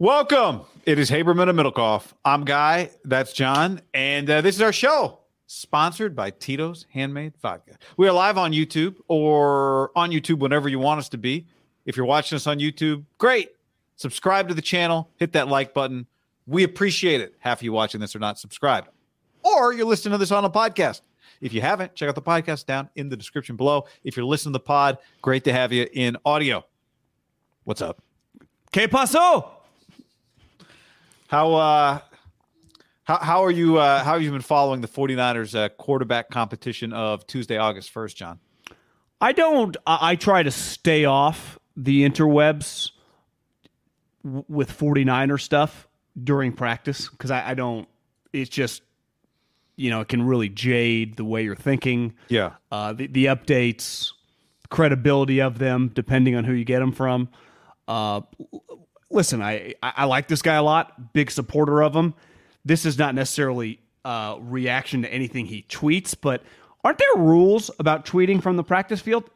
Welcome. It is Haberman and Middlekauff. I'm Guy. That's John. And uh, this is our show, sponsored by Tito's Handmade Vodka. We are live on YouTube or on YouTube whenever you want us to be. If you're watching us on YouTube, great. Subscribe to the channel, hit that like button. We appreciate it. Half of you watching this are not subscribed. Or you're listening to this on a podcast. If you haven't, check out the podcast down in the description below. If you're listening to the pod, great to have you in audio. What's up? Que paso? How uh how how are you uh how have you been following the 49ers uh, quarterback competition of Tuesday, August 1st, John? I don't. I, I try to stay off the interwebs w- with 49er stuff during practice because I, I don't. It's just you know it can really jade the way you're thinking. Yeah. Uh, the the updates, credibility of them, depending on who you get them from. Uh, listen, I, I like this guy a lot. Big supporter of him. This is not necessarily uh, reaction to anything he tweets, but aren't there rules about tweeting from the practice field?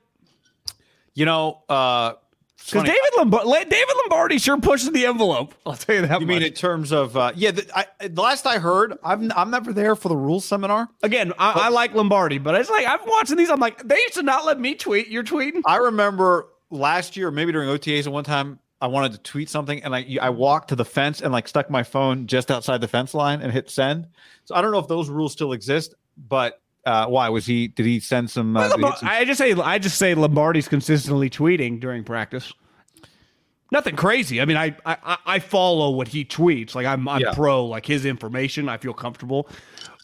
You know, uh Because funny. David Lombardi, David Lombardi sure pushes the envelope. I'll tell you that. you mean in terms of uh yeah, the, I, the last I heard, I'm I'm never there for the rules seminar. Again, I, I like Lombardi, but it's like I'm watching these. I'm like, they used to not let me tweet. You're tweeting. I remember last year, maybe during OTAs at one time, I wanted to tweet something and I I walked to the fence and like stuck my phone just outside the fence line and hit send. So I don't know if those rules still exist, but uh, why was he? Did he send some? Uh, did he some- I just say I just say Lombardi's consistently tweeting during practice. Nothing crazy. I mean, I I, I follow what he tweets. Like I'm I'm Yeah. pro like his information. I feel comfortable.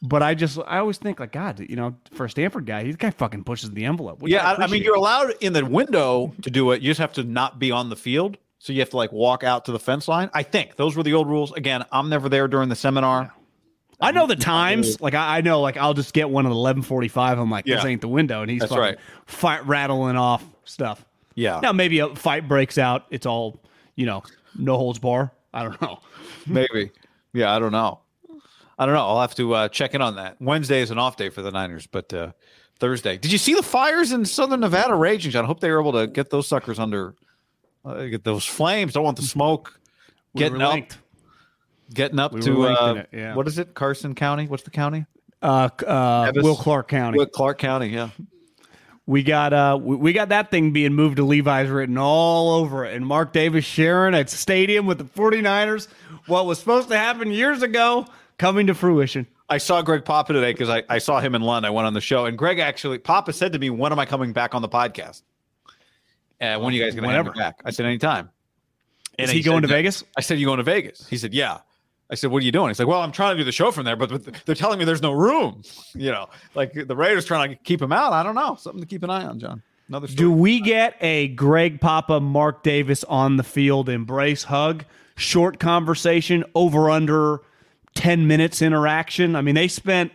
But I just I always think like God, you know, for a Stanford guy, this guy fucking pushes the envelope. yeah, I, I mean, you're allowed in the window to do it. You just have to not be on the field. So you have to like walk out to the fence line. I think those were the old rules. Again, I'm never there during the seminar. I know the times. Like I, I know, like I'll just get one at eleven forty five. I'm like, this Yeah. ain't the window, and he's That's fucking right. fight rattling off stuff. Yeah. Now maybe a fight breaks out. It's all you know, no holds bar. I don't know. Maybe. Yeah, I don't know. I don't know. I'll have to uh, check in on that. Wednesday is an off day for the Niners, but uh, Thursday. Did you see the fires in Southern Nevada raging, John? I hope they were able to get those suckers under, uh, get those flames. Don't want the smoke We getting up, getting up We to uh, yeah. what is it? Carson County. What's the county? Uh, uh, Will Clark County. What, Clark County. Yeah. We got uh we, we got that thing being moved to Levi's written all over it. And Mark Davis sharing at stadium with the 49ers. What was supposed to happen years ago coming to fruition. I saw Greg Papa today because I, I saw him in London. I went on the show, and Greg actually Papa said to me, "When am I coming back on the podcast? Uh, when are you guys going to have me back?" I said, "Anytime." Is And he, going said, to Vegas? I said, "You going to Vegas?" He said, "Yeah." I said, "What are you doing?" He's like, "Well, I'm trying to do the show from there, but, but they're telling me there's no room. You know, like the Raiders trying to keep him out. I don't know. Something to keep an eye on, John. Another story. Do we get a Greg Papa, Mark Davis on the field embrace hug? Short conversation over under 10 minutes interaction. I mean, they spent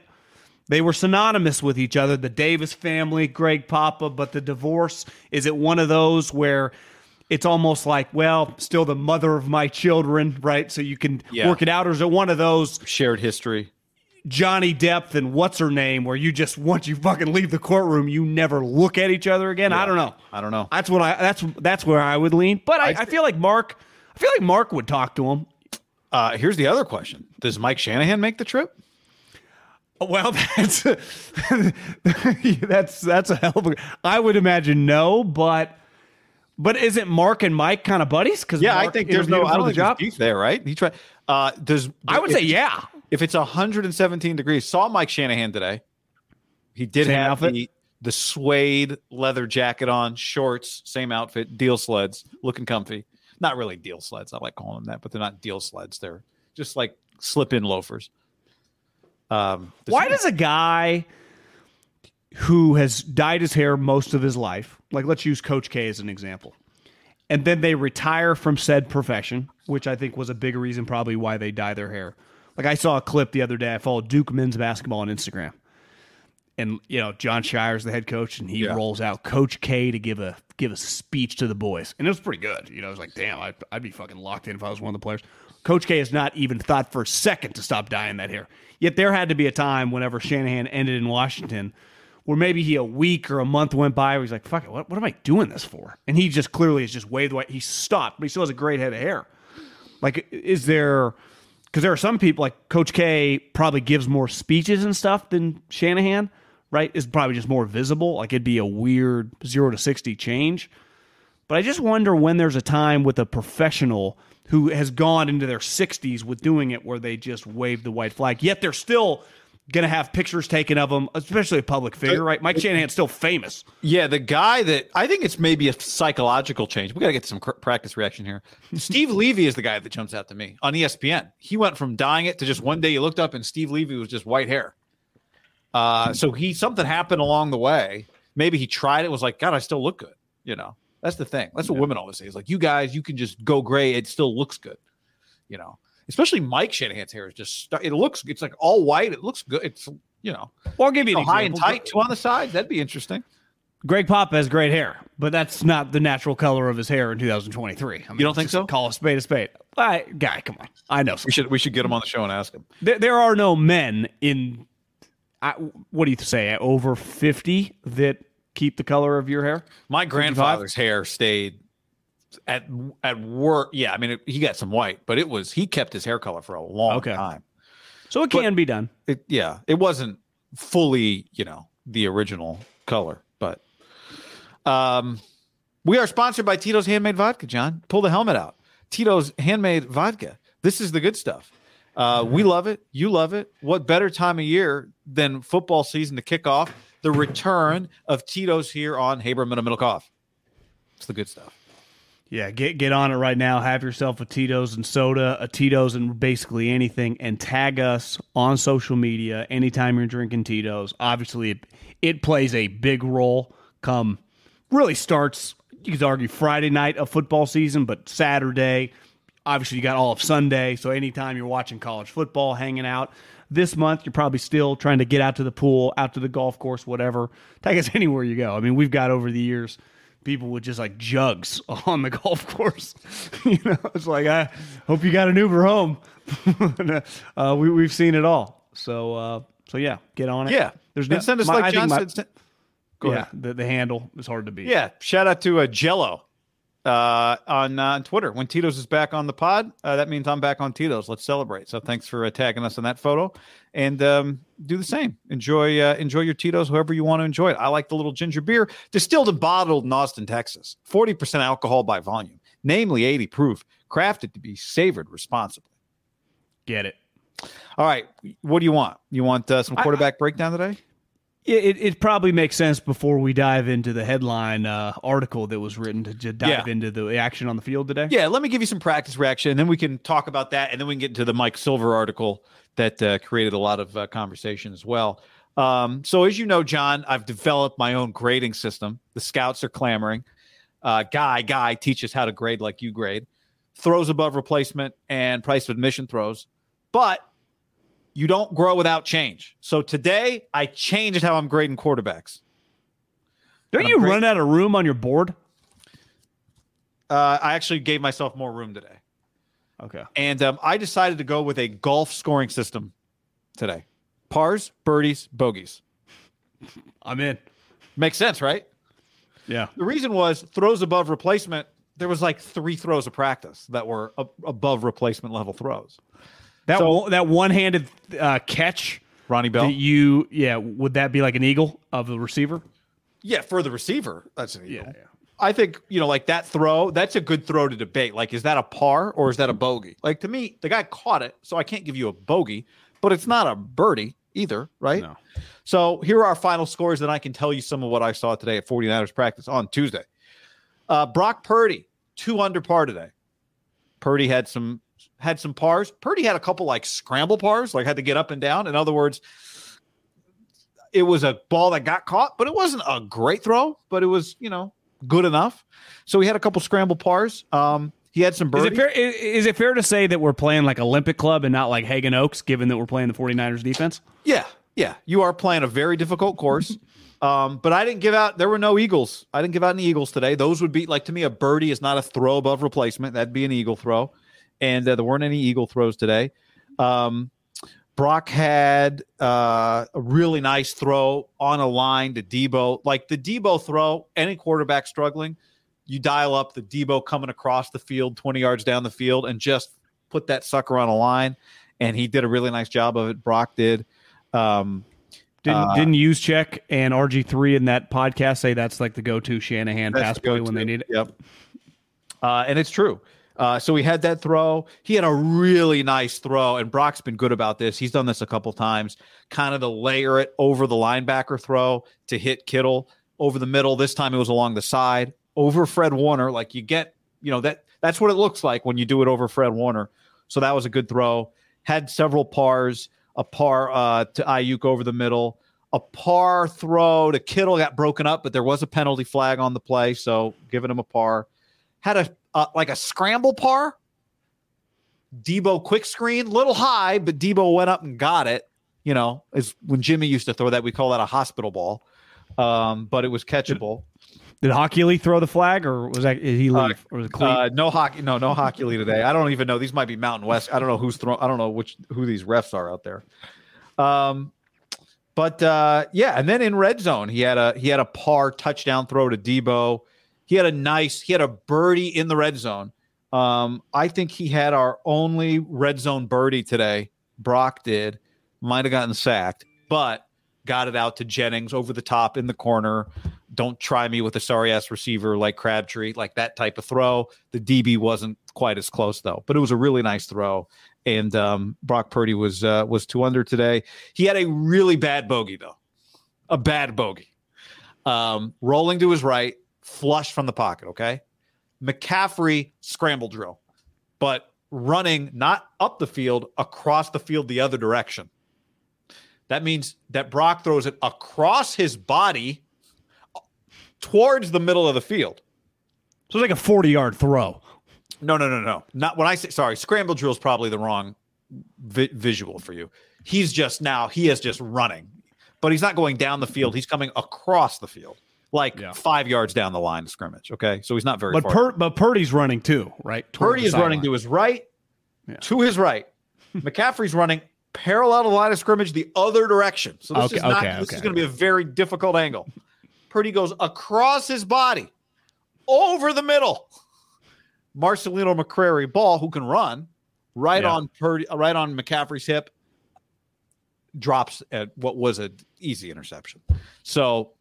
they were synonymous with each other, the Davis family, Greg Papa, but the divorce is it one of those where it's almost like, well, still the mother of my children, right? So you can Yeah. work it out, or is it one of those Shared history. Johnny Depp and what's her name, where you just once you fucking leave the courtroom, you never look at each other again? I don't know. I don't know. That's what I. That's that's where I would lean. But I, I'd- I feel like Mark. I feel like Mark would talk to him. Uh, here's the other question: Does Mike Shanahan make the trip? Well, that's that's that's a hell of a. I would imagine no, but but isn't Mark and Mike kind of buddies? Because Yeah, I think there's no. I don't think job. there's beef there, right? He tried. Uh, does I would if- say yeah. If it's 117 degrees, saw Mike Shanahan today. He did Same have outfit? the the suede leather jacket on, shorts, same outfit, deal sleds, looking comfy. Not really deal sleds. I like calling them that, but they're not deal sleds. They're just like slip in loafers. Um, Why does a guy who has dyed his hair most of his life, like let's use Coach K as an example, and then they retire from said profession, which I think was a big reason probably why they dye their hair. Like I saw a clip the other day. I followed Duke men's basketball on Instagram, and you know Jon Scheyer's the head coach, and he Yeah. rolls out Coach K to give a give a speech to the boys, and it was pretty good. You know, I was like, damn, I'd, I'd be fucking locked in if I was one of the players. Coach K has not even thought for a second to stop dyeing that hair. Yet there had to be a time whenever Shanahan ended in Washington where maybe he a week or a month went by where he's like, fuck it, what, what am I doing this for? And he just clearly has just waved away. He stopped, but he still has a great head of hair. Like, is there, because there are some people, like Coach K probably gives more speeches and stuff than Shanahan, right? Is probably just more visible. Like, it'd be a weird zero to 60 change. But I just wonder when there's a time with a professional who has gone into their 60s with doing it where they just wave the white flag, yet they're still going to have pictures taken of them, especially a public figure, right? Mike Shanahan's still famous. Yeah, the guy that I think it's maybe a psychological change. We got to get some practice reaction here. Steve Levy is the guy that jumps out to me on ESPN. He went from dyeing it to just one day you looked up and Steve Levy was just white hair. Uh, so he something happened along the way. Maybe he tried it, was like, God, I still look good. You know, that's the thing. That's what women always say. It's like, you guys, you can just go gray. It still looks good. You know, especially Mike Shanahan's hair is just, it looks, it's like all white. It looks good. It's, you know, Well, I'll give you so an high and tight, two on the sides. That'd be interesting. Greg Papa has great hair, but that's not the natural color of his hair in 2023. I mean, You don't think so? Call a spade a spade. I, guy, come on. I know. We should we should get him on the show and ask him. There, there are no men in, I, what do you say, over 50 that keep the color of your hair? My grandfather's hair stayed at at work. Yeah, I mean it, he got some white, but it was he kept his hair color for a long Okay. time. So it can be done. It, yeah, it wasn't fully you know the original color, but um, we are sponsored by Tito's Handmade Vodka. John, pull the helmet out. Tito's Handmade Vodka. This is the good stuff. Uh, we love it. You love it. What better time of year than football season to kick off the return of Tito's here on Haberman and Middlekauff? It's the good stuff. Yeah, get get on it right now. Have yourself a Tito's and soda, a Tito's and basically anything, and tag us on social media anytime you're drinking Tito's. Obviously, it, it plays a big role. Come, really starts. You could argue Friday night of football season, but Saturday. Obviously, you got all of Sunday. So anytime you're watching college football, hanging out. This month, you're probably still trying to get out to the pool, out to the golf course, whatever. Tag us anywhere you go. I mean, we've got over the years people with just like jugs on the golf course. you know, it's like I hope you got an Uber home. uh, we we've seen it all. So uh, so yeah, get on it. Yeah. there's and send us my- like John my- said. Go yeah, ahead. the, the handle is hard to beat. Yeah. Shout out to uh, Jello uh, on, uh, on Twitter. When Tito's is back on the pod, uh, that means I'm back on Tito's. Let's celebrate. So thanks for uh, tagging us in that photo, and um, do the same. Enjoy uh, enjoy your Tito's, however you want to enjoy it. I like the little ginger beer, distilled and bottled in Austin, Texas. Forty percent alcohol by volume, namely eighty proof, crafted to be savored responsibly. get it. All right, what do you want? You want uh, some I- quarterback breakdown today? It, it, probably makes sense before we dive into the headline uh, article that was written to, to dive Yeah. into the action on the field today. Yeah, let me give you some practice reaction, and then we can talk about that, and then we can get into the Mike Silver article that uh, created a lot of uh, conversation as well. Um, so, as you know, John, I've developed my own grading system. The scouts are clamoring. Uh, guy, guy teaches how to grade like you grade. Throws above replacement and price of admission throws, but you don't grow without change. So today, I changed how I'm grading quarterbacks. Don't you run out of room on your board? Uh, I actually gave myself more room today, Okay. and um, I decided to go with a golf scoring system today: pars, birdies, bogeys. I'm in. Makes sense, right? Yeah. The reason was throws above replacement. There was like three throws of practice that were above replacement level throws. That So- one, that one-handed uh, catch Ronnie Bell, that you yeah would that be like an eagle of the receiver? yeah, for the receiver, that's an eagle. yeah. I think you know, like that throw. That's a good throw to debate. Like, is that a par or is that a bogey? Like to me, the guy caught it, so I can't give you a bogey, but it's not a birdie either, right? No. So here are our final scores, and I can tell you some of what I saw today at 49ers practice on Tuesday. Uh, Brock Purdy, two under par today. Purdy had some had some pars. Purdy had a couple like scramble pars, like had to get up and down. In other words, it was a ball that got caught, but it wasn't a great throw, but it was, you know, good enough. So he had a couple scramble pars. Um, he had some Is birdies. it fair is, is it fair to say that we're playing like Olympic Club and not like Haggin Oaks given that we're playing the 49ers defense? Yeah, yeah. You are playing a very difficult course. Um, but I didn't give out. There were no eagles. I didn't give out any eagles today. Those would be like to me a birdie is not a throw above replacement. That'd be an eagle throw, and uh, there weren't any eagle throws today. Um, Brock had uh, a really nice throw on a line to Deebo. Like the Deebo throw, any quarterback struggling, you dial up the Deebo coming across the field, 20 yards down the field, and just put that sucker on a line. And he did a really nice job of it. Brock did. Um, Didn't Uh, didn't Juszczyk and RG three in that podcast say that's like the go to Shanahan pass play when they need it? Yep. Uh, and it's true. Uh, so he had that throw. He had a really nice throw, and Brock's been good about this. He's done this a couple times, kind of to layer it over the linebacker throw to hit Kittle over the middle. This time it was along the side over Fred Warner. Like you get, you know that that's what it looks like when you do it over Fred Warner. So that was a good throw. Had several pars, a par uh, to Aiyuk over the middle, a par throw to Kittle got broken up, but there was a penalty flag on the play, so giving him a par. Had a uh, like a scramble par. Deebo quick screen, little high, but Deebo went up and got it. You know, is when Jimmy used to throw that. We call that a hospital ball, um, but it was catchable. Did Hochuli throw the flag or was that did he leave it? Uh, no hockey, no, no Hochuli today. I don't even know. These might be Mountain West. I don't know who's throwing. I don't know which who these refs are out there. Um, but uh, yeah, and then in red zone, he had a he had a par touchdown throw to Deebo. He had a nice. He had a birdie in the red zone. Um, I think he had our only red zone birdie today. Brock did. Might have gotten sacked, but got it out to Jennings over the top in the corner. Don't try me with a sorry ass receiver like Crabtree, like that type of throw. The DB wasn't quite as close though, but it was a really nice throw. And um, Brock Purdy was uh, was two under today. He had a really bad bogey though, a bad bogey. Um, rolling to his right, flush from the pocket. Okay, McCaffrey scramble drill, but running not up the field, across the field the other direction. That means that Brock throws it across his body towards the middle of the field. so it's like a forty yard throw. No, no, no, no. Not when I say sorry. Scramble drill is probably the wrong vi- visual for you. He's just now he is just running, but he's not going down the field. He's coming across the field, like Yeah. five yards down the line of scrimmage. Okay, so he's not very But far. Pur- but Purdy's running too, right? Toward Purdy is running sideline. to his right, Yeah. to his right. McCaffrey's running parallel to the line of scrimmage the other direction. So this Okay, is not okay, this okay, is going to be a very difficult angle. Purdy goes across his body, over the middle. Marcelino McCrary-Ball, who can run, right Yeah. on Purdy, right on McCaffrey's hip, drops at what was an easy interception. So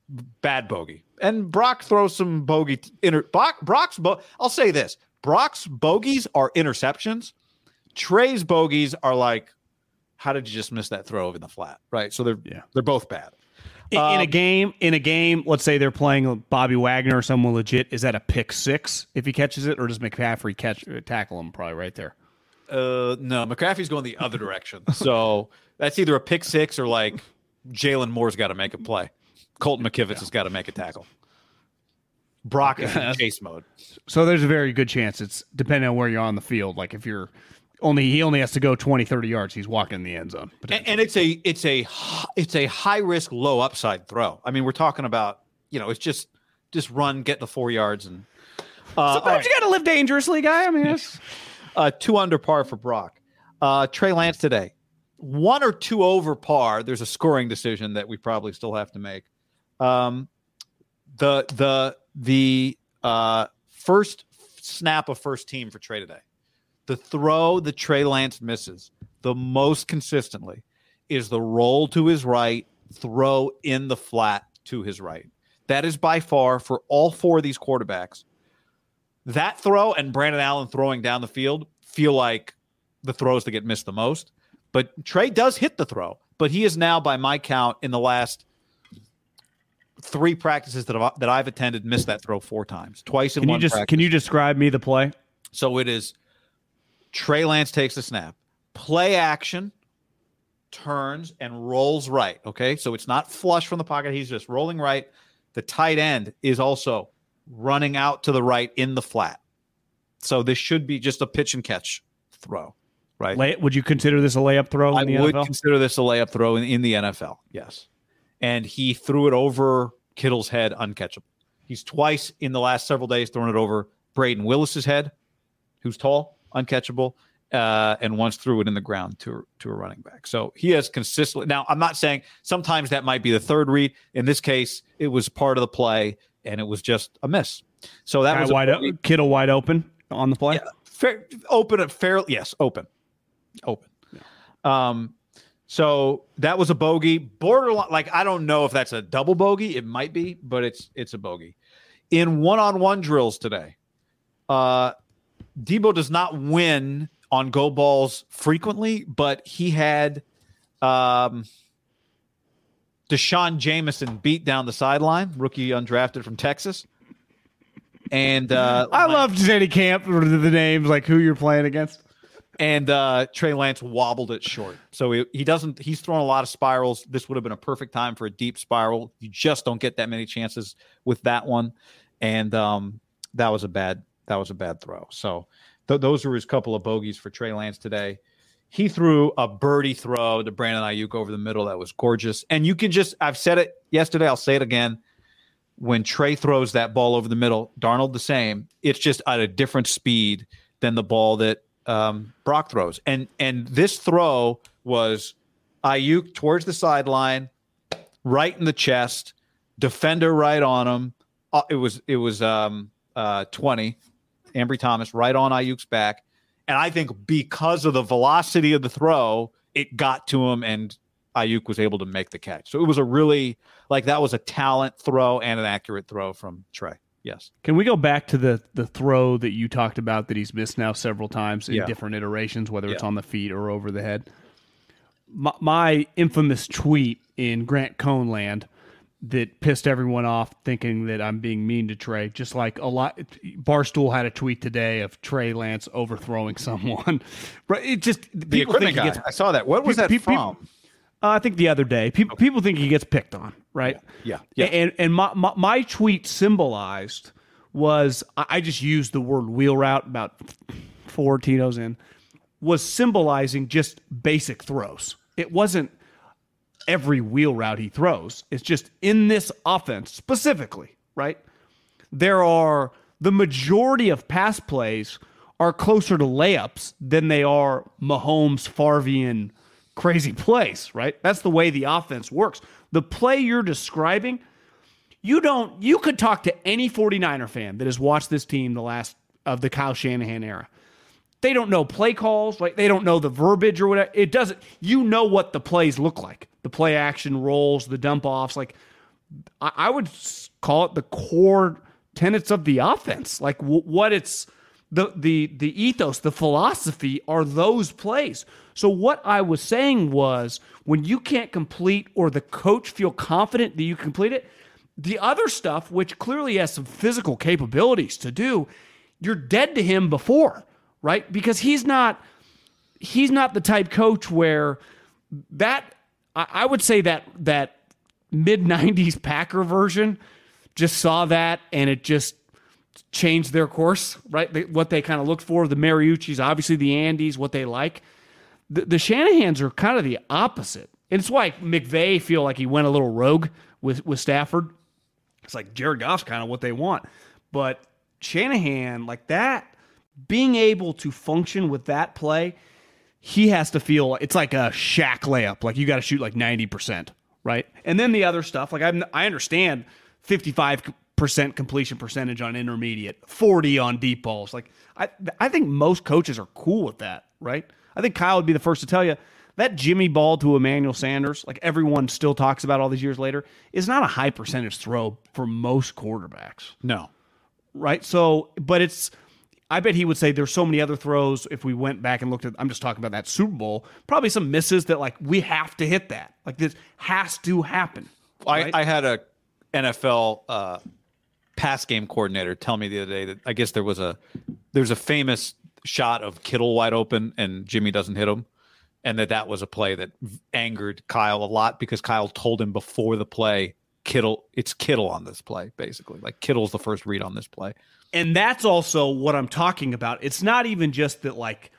bad bogey. And Brock throws some bogey inter Brock, Brock's bo- I'll say this. Brock's bogeys are interceptions. Trey's bogeys are like, how did you just miss that throw in the flat? Right. So they're Yeah. they're both bad. In, in a Um, game, in a game, let's say they're playing Bobby Wagner or someone legit. Is that a pick six if he catches it, or does McCaffrey catch tackle him? Probably right there. Uh no, McCaffrey's going the other direction. So that's either a pick six or like Jaylon Moore's got to make a play. Colton McKivitz has got to make a tackle. Brock is in chase mode. So there's a very good chance it's depending on where you're on the field. Like if you're only he only has to go 20, 30 yards, he's walking in the end zone. and, and it's a it's a it's a high risk low upside throw i mean we're talking about you know it's just just run get the four yards and Uh, Sometimes right. you got to live dangerously, guy. I mean, it's, uh, two under par for Brock. Uh, Trey Lance today, one or two over par. There's a scoring decision that we probably still have to make. Um, the the the uh, first snap of first team for Trey today, the throw that Trey Lance misses the most consistently is the roll to his right, throw in the flat to his right. That is by far for all four of these quarterbacks that throw and Brandon Allen throwing down the field feel like the throws that get missed the most. But Trey does hit the throw, but he is now, by my count, in the last three practices that I've, that I've attended, missed that throw four times, twice in can you one just practice. can you describe me the play? So it is Trey Lance takes the snap, play action, turns and rolls right. Okay. So it's not flush from the pocket. He's just rolling right. The tight end is also running out to the right in the flat. So this should be just a pitch and catch throw, right? Lay, would you consider this a layup throw I in the would NFL? consider this a layup throw in, in the NFL. Yes. And he threw it over Kittle's head, uncatchable. He's twice in the last several days thrown it over Brayden Willis's head, who's tall, uncatchable, uh, and once threw it in the ground to to a running back. So he has consistently. Now I'm not saying sometimes that might be the third read. In this case, it was part of the play, and it was just a miss. So that Guy was wide bogey. o- Kittle wide open on the play. Yeah, fair, open it fairly. Yes, open, open. Um, so that was a bogey. Borderline, like I don't know if that's a double bogey. It might be, but it's it's a bogey. In one-on-one drills today, uh, Deebo does not win on go balls frequently, but he had um, D'Shawn Jamison beat down the sideline, rookie undrafted from Texas. And uh, I love Jenny Camp the names like who you're playing against. And uh, Trey Lance wobbled it short. So he, he doesn't. He's thrown a lot of spirals. This would have been a perfect time for a deep spiral. You just don't get that many chances with that one, and um, that was a bad. That was a bad throw. So th- those were his couple of bogeys for Trey Lance today. He threw a birdie throw to Brandon Aiyuk over the middle. That was gorgeous. And you can just. I've said it yesterday. I'll say it again. When Trey throws that ball over the middle, Darnold the same. It's just at a different speed than the ball that um, Brock throws. And and this throw was Aiyuk towards the sideline, right in the chest, defender right on him. Uh, it was it was um, uh, twenty, Ambry Thomas right on Aiyuk's back, and I think because of the velocity of the throw, it got to him, and Aiyuk was able to make the catch. So it was a really like that was a talent throw and an accurate throw from Trey. Yes. Can we go back to the the throw that you talked about that he's missed now several times in Yeah. different iterations, whether it's on the feet or over the head? My, my infamous tweet in Grant Cohn land that pissed everyone off, thinking that I'm being mean to Trey. Just like a lot, Barstool had a tweet today of Trey Lance overthrowing someone. Right? It just The equipment guy. gets I saw that. What was Pe- that pe- from? Uh, I think the other day, people people think he gets picked on, right? Yeah, yeah. And and my, my my tweet symbolized was I I just used the word wheel route about four Tito's in was symbolizing just basic throws. It wasn't every wheel route he throws. It's just in this offense specifically, right? There are the majority of pass plays are closer to layups than they are Mahomes Farvian crazy plays, right? That's the way the offense works. The play you're describing, you don't you could talk to any 49er fan that has watched this team the last of the Kyle Shanahan era. They don't know play calls, like they don't know the verbiage or whatever. It doesn't you know what the plays look like. The play action rolls, the dump offs, like I, I would call it the core tenets of the offense. Like w- what it's the the the ethos, the philosophy are those plays. So what I was saying was when you can't complete or the coach feel confident that you complete it, the other stuff which clearly has some physical capabilities to do, you're dead to him before, right? Because he's not he's not the type coach where that I, I would say that that mid '90s Packer version just saw that and it just changed their course, right? What they kind of looked for, the Mariucci's, obviously the Andes, what they like. The, the Shanahans are kind of the opposite, and it's why McVay feel like he went a little rogue with with Stafford. It's like Jared Goff's kind of what they want, but Shanahan, like that, being able to function with that play, he has to feel it's like a Shaq layup. Like you got to shoot like 90%, right? And then the other stuff, like I'm, I understand 55% completion percentage on intermediate, 40 on deep balls. Like I, I think most coaches are cool with that, right? I think Kyle would be the first to tell you that Jimmy ball to Emmanuel Sanders, like everyone still talks about all these years later, is not a high percentage throw for most quarterbacks. No. Right? So, but it's, I bet he would say there's so many other throws if we went back and looked at, I'm just talking about that Super Bowl, probably some misses that like we have to hit that. Like this has to happen. Right? I, I had a NFL uh, pass game coordinator tell me the other day that I guess there was a, there's a famous shot of Kittle wide open and Jimmy doesn't hit him and that that was a play that angered Kyle a lot because Kyle told him before the play, Kittle, it's Kittle on this play, basically. Like Kittle's the first read on this play. And that's also what I'm talking about. It's not even just that, like,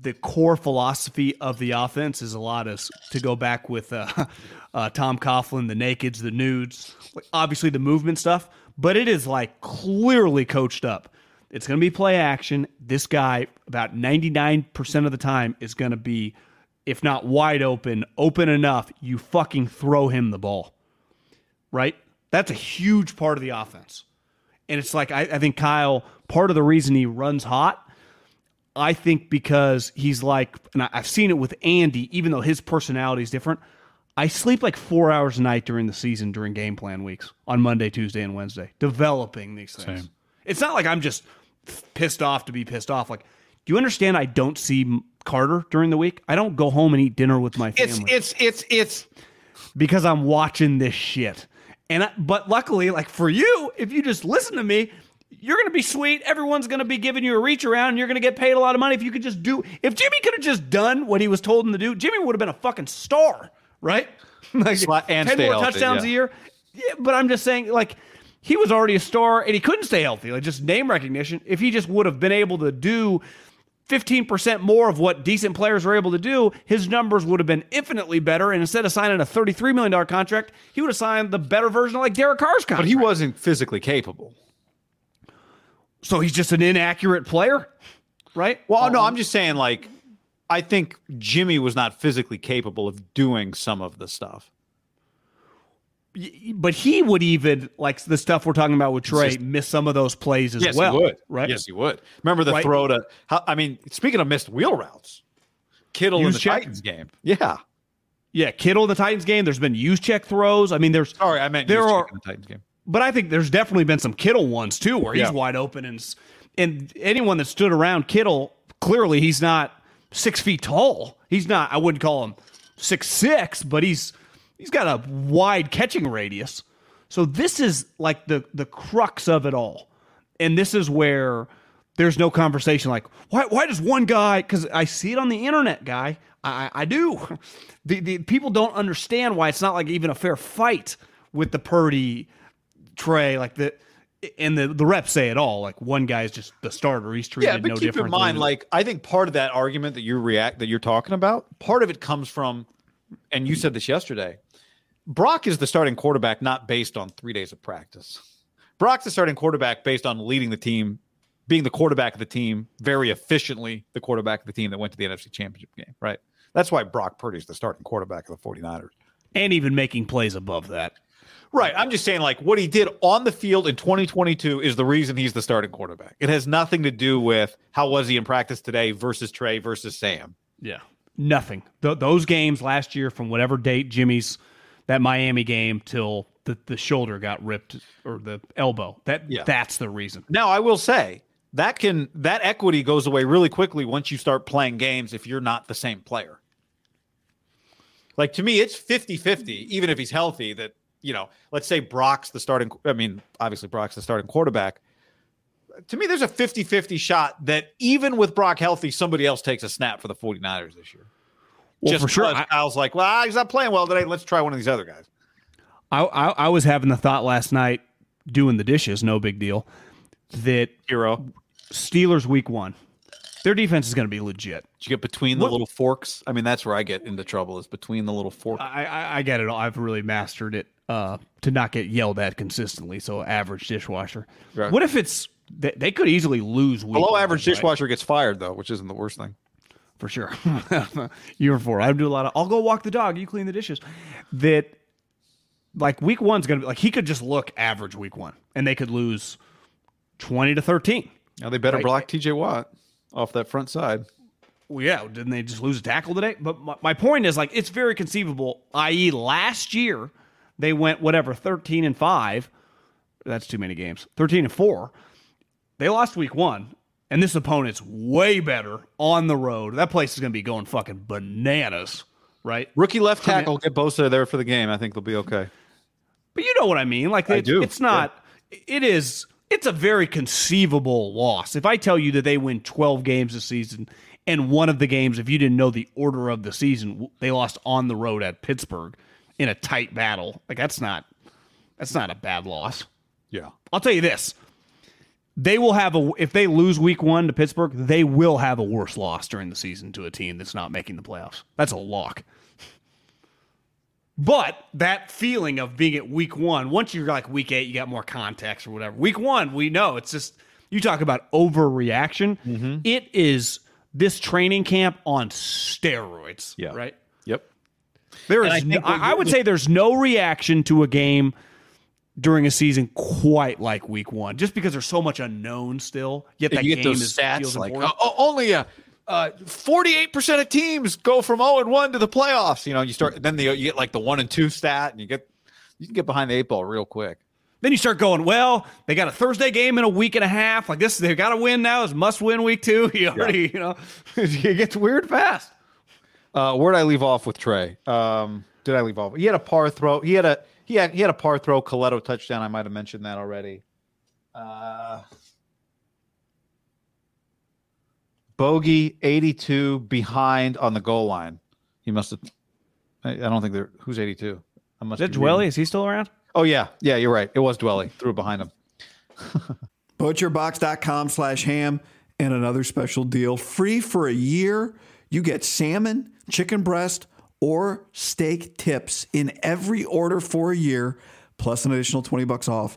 the core philosophy of the offense is a lot of to go back with uh, uh, Tom Coughlin, the nakeds, the nudes, like, obviously the movement stuff, but it is like clearly coached up. It's going to be play action. This guy, about 99% of the time, is going to be if not wide open, open enough, you fucking throw him the ball. Right? That's a huge part of the offense. And it's like, I, I, think Kyle, part of the reason he runs hot, I think because he's like, and I, I've seen it with Andy, even though his personality is different. I sleep like four hours a night during the season during game plan weeks on Monday, Tuesday, and Wednesday, developing these things. Same. It's not like I'm just pissed off to be pissed off. Like, do you understand? I don't see Carter during the week. I don't go home and eat dinner with my family. It's it's it's it's because I'm watching this shit. And I, but luckily, like for you, if you just listen to me, you're going to be sweet. Everyone's going to be giving you a reach around. And you're going to get paid a lot of money if you could just do. If Jimmy could have just done what he was told him to do, Jimmy would have been a fucking star, right? like and ten more healthy, touchdowns yeah. a year. Yeah, but I'm just saying, like he was already a star and he couldn't stay healthy. Like just name recognition. If he just would have been able to do 15% more of what decent players were able to do, his numbers would have been infinitely better. And instead of signing a $33 million contract, he would have signed the better version of like Derek Carr's contract. But he wasn't physically capable. So he's just an inaccurate player, right? Well, um, no, I'm just saying, like, I think Jimmy was not physically capable of doing some of the stuff but he would even like the stuff we're talking about with Trey just, miss some of those plays as yes, well. He would. Right? Yes, he would. Remember the right? throw to? How, I mean, speaking of missed wheel routes, Kittle use in the check. Titans game. Yeah, yeah, Kittle in the Titans game. There's been Juszczyk throws. I mean, there's sorry, I meant there are in the Titans game. But I think there's definitely been some Kittle ones too, where he's yeah. wide open and and anyone that stood around Kittle, clearly he's not six feet tall. He's not. I wouldn't call him six six, but he's He's got a wide catching radius. So this is like the the crux of it all. And this is where there's no conversation like why why does one guy cuz I see it on the internet guy. I I do. The the people don't understand why it's not like even a fair fight with the Purdy Trey like the and the the reps say it all. Like one guy's just the starter. He's treated yeah, but no keep in mind, like I think part of that argument that you react that you're talking about, part of it comes from, and you said this yesterday. Brock is the starting quarterback not based on three days of practice. Brock's the starting quarterback based on leading the team, being the quarterback of the team, very efficiently the quarterback of the team that went to the NFC Championship game, right? That's why Brock Purdy's the starting quarterback of the 49ers. And even making plays above that. Right. I'm just saying, like, what he did on the field in 2022 is the reason he's the starting quarterback. It has nothing to do with how was he in practice today versus Trey versus Sam. Yeah. Nothing. Th- those games last year, from whatever date Jimmy's – that Miami game till the, the shoulder got ripped or the elbow. That yeah. that's the reason. Now I will say that can that equity goes away really quickly once you start playing games if you're not the same player. Like to me, it's 50-50, even if he's healthy, that you know, let's say Brock's the starting I mean, obviously Brock's the starting quarterback. To me, there's a 50-50 shot that even with Brock healthy, somebody else takes a snap for the 49ers this year. Well, Just for sure. I, Kyle's like, well, he's not playing well today. Let's try one of these other guys. I, I, I was having the thought last night, doing the dishes, no big deal. That hero Steelers week one, their defense is going to be legit. Did you get between the what? little forks? I mean, that's where I get into trouble is between the little forks. I, I, I get it. I've really mastered it. uh, to not get yelled at consistently. So average dishwasher. Right. What if it's they, they could easily lose week Below average right? dishwasher gets fired though, which isn't the worst thing. for sure. Year four, I do a lot of. I'll go walk the dog. You clean the dishes. That like week one's gonna be like he could just look average week one, and they could lose twenty to thirteen. Now they better Right. block TJ Watt off that front side. Well, yeah, didn't they just lose a tackle today? But my, my point is like it's very conceivable. I.e., last year they went whatever thirteen and five. That's too many games. Thirteen and four. They lost week one, and this opponent's way better on the road. That place is going to be going fucking bananas, right? Rookie left tackle, get Bosa there for the game. I think they'll be okay. But you know what I mean. Like I do, it's not. It is. It's a very conceivable loss. If I tell you that they win twelve games this season, and one of the games, if you didn't know the order of the season, they lost on the road at Pittsburgh in a tight battle. Like that's not. That's not a bad loss. Yeah. I'll tell you this. They will have a if they lose week one to Pittsburgh, they will have a worse loss during the season to a team that's not making the playoffs. That's a lock. But that feeling of being at week one, once you're like week eight, you got more context or whatever. Week one, we know it's just you talk about overreaction. Mm-hmm. It is this training camp on steroids. Yeah. Right. Yep. There And I no, I, I would say there's no reaction to a game during a season quite like week one, just because there's so much unknown still. Yet that you get game those is, stats feels like oh, oh, only a forty-eight percent of teams go from zero and one to the playoffs. You know, you start then the, you get like the one and two stat, and you get you can get behind the eight ball real quick. Then you start going, well, they got a Thursday game in a week and a half. Like this, they've got to win now. It's must win week two. You already, you know, it gets weird fast. Uh, where did I leave off with Trey? Um, did I leave off? He had a par throw. He had a he had he had a par throw. Coletto touchdown. I might have mentioned that already. Uh, bogey eighty two behind on the goal line. He must have. I, I don't think they're who's eighty two. I must Is that be reading- Dwelley? Is he still around? Oh yeah, yeah. You're right. It was Dwelley. Threw it behind him. butcherbox.com slash ham and another special deal free for a year you get salmon chicken breast or steak tips in every order for a year plus an additional 20 bucks off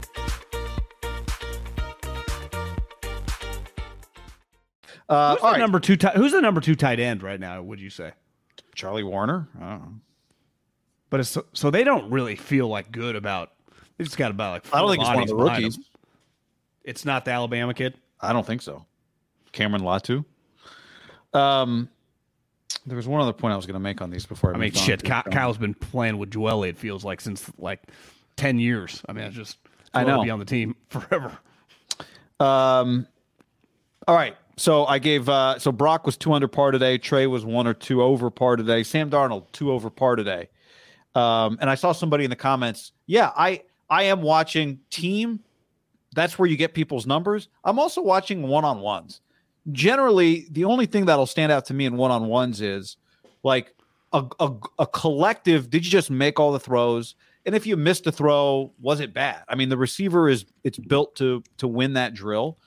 Uh, Who's all the right, number two? Tight, who's the number two tight end right now? Would you say? Charlie Woerner. I don't know. But it's so, so they don't really feel like good about. They just got about like. I don't think it's one of the rookies. them. It's not the Alabama kid. I don't think so. Cameron Latu. Um, there was one other point I was going to make on these before I. I mean, shit. Ky- Kyle's been playing with Dwelley. It feels like since like ten years. I mean, it's just I Joelle know. be on the team forever. Um, all right. So I gave uh so Brock was two under par today. Trey was one or two over par today. Sam Darnold two over par today. Um, and I saw somebody in the comments. Yeah, I I am watching team. That's where you get people's numbers. I'm also watching one on ones. Generally, the only thing that'll stand out to me in one on ones is like a, a a collective. Did you just make all the throws? And if you missed a throw, was it bad? I mean, the receiver is it's built to to win that drill.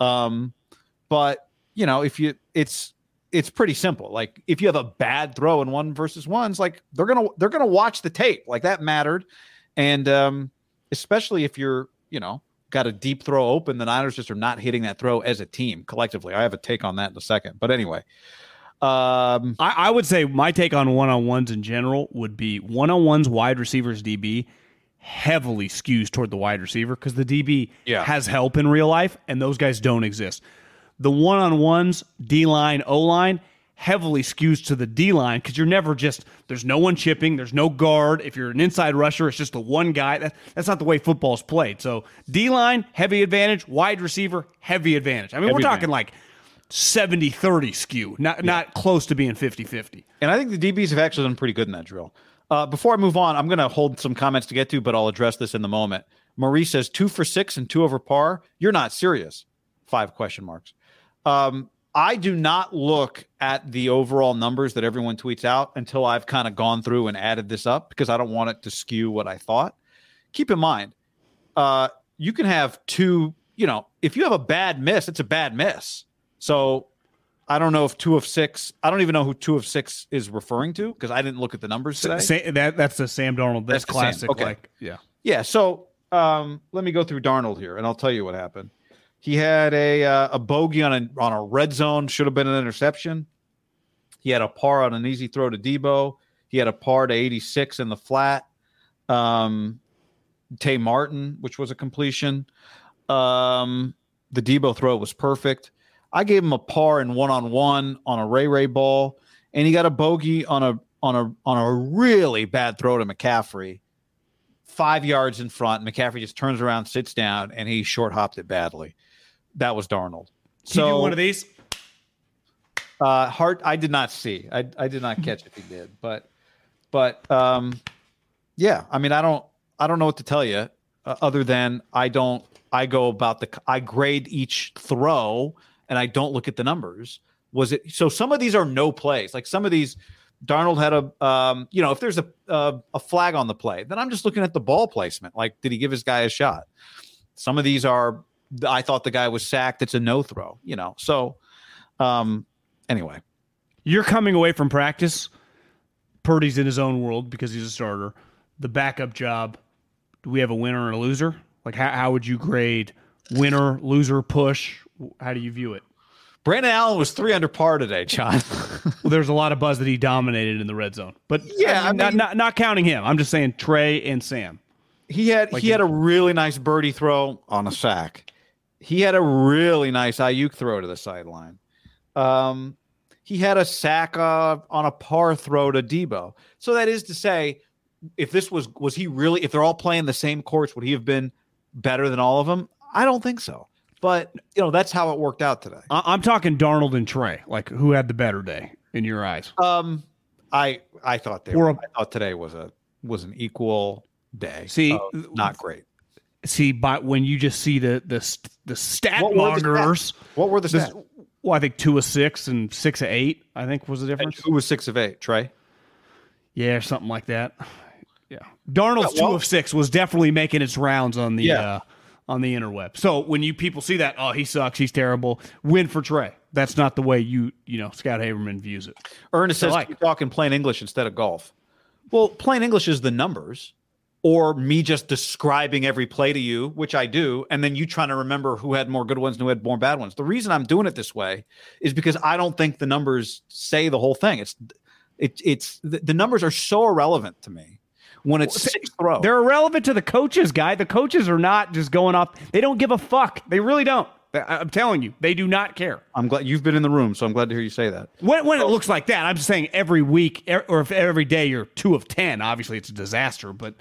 Um, but you know, if you it's it's pretty simple. Like if you have a bad throw in one versus ones, like they're gonna they're gonna watch the tape. Like that mattered. And um, especially if you're, you know, got a deep throw open, the Niners just are not hitting that throw as a team collectively. I have a take on that in a second. But anyway. Um I, I would say my take on one on ones in general would be one on ones wide receivers DB heavily skews toward the wide receiver because the DB Yeah. has help in real life and those guys don't exist. The one on ones D line O line heavily skews to the D line because you're never just there's no one chipping, there's no guard. If you're an inside rusher, it's just the one guy. That, that's not the way football is played. So D line heavy advantage, wide receiver heavy advantage. I mean, Heavy we're talking advantage. like 70 30 skew, not not close to being 50 50. And I think the DBs have actually done pretty good in that drill. Uh, before I move on, I'm going to hold some comments to get to, but I'll address this in the moment. Marie says two for six and two over par. You're not serious. Five question marks. Um, I do not look at the overall numbers that everyone tweets out until I've kind of gone through and added this up because I don't want it to skew what I thought. Keep in mind, uh, you can have two, you know, if you have a bad miss, it's a bad miss. So I don't know if two of six, I don't even know who two of six is referring to because I didn't look at the numbers today. That that's the Sam Darnold. That's, That's classic. okay. Like, yeah. Yeah. So um, let me go through Darnold here, and I'll tell you what happened. He had a uh, a bogey on a on a red zone, should have been an interception. He had a par on an easy throw to Deebo. He had a par to 86 in the flat. Um, Tay Martin, which was a completion. Um, the Deebo throw was perfect. I gave him a par in one on one on a Ray Ray ball, and he got a bogey on a on a on a really bad throw to McCaffrey five yards in front. McCaffrey just turns around, sits down, and he short hopped it badly. That was Darnold. So one of these? Uh, Hart, I did not see. I I did not catch if he did, but but um, yeah. I mean, I don't I don't know what to tell you uh, other than I don't. I go about the I grade each throw and I don't look at the numbers. Was it so? Some of these are no plays. Like some of these, Darnold had a um, you know, if there's a a, a flag on the play, then I'm just looking at the ball placement. Like, did he give his guy a shot? Some of these are. I thought the guy was sacked. It's a no throw. You know, so um, anyway. You're coming away from practice. Purdy's in his own world because he's a starter. The backup job. Do we have a winner and a loser? Like, how, how would you grade winner, loser, push? How do you view it? Brandon Allen was three under par today, John. Well, there's a lot of buzz that he dominated in the red zone, but Yeah, I mean, I mean- not not counting him. I'm just saying Trey and Sam. he had he had a really nice birdie throw on a sack. He had a really nice Aiyuk throw to the sideline. Um, he had a sack uh, on a par throw to Deebo. So that is to say, if this was was he really if they're all playing the same course, would he have been better than all of them? I don't think so. But you know that's how it worked out today. I, I'm talking Darnold and Trey. Like, who had the better day in your eyes? Um, I I thought they We're I thought today was a was an equal day. See, not great. See, but when you just see the the the stat What mongers, What were the This- stats? Well, I think two of six and six of eight. I think was the difference. Who was six of eight? Trey. Yeah, something like that. Yeah, Darnold's Yeah, well- two of six was definitely making its rounds on the Yeah. uh, on the interweb. So when you people see that, oh, he sucks, he's terrible. Win for Trey. That's not the way you you know Scott Haberman views it. Ernest says like- keep talking plain English instead of golf. Well, plain English is the numbers, or me just describing every play to you, which I do, and then you trying to remember who had more good ones and who had more bad ones. The reason I'm doing it this way is because I don't think the numbers say the whole thing. It's it, it's the, the numbers are so irrelevant to me when it's six throw. They're irrelevant to the coaches, guy. The coaches are not just going off. They don't give a fuck. They really don't. I'm telling you, they do not care. I'm glad you've been in the room, so I'm glad to hear you say that. When, when it looks like that, I'm just saying every week er- or if every day you're two of 10, obviously it's a disaster. But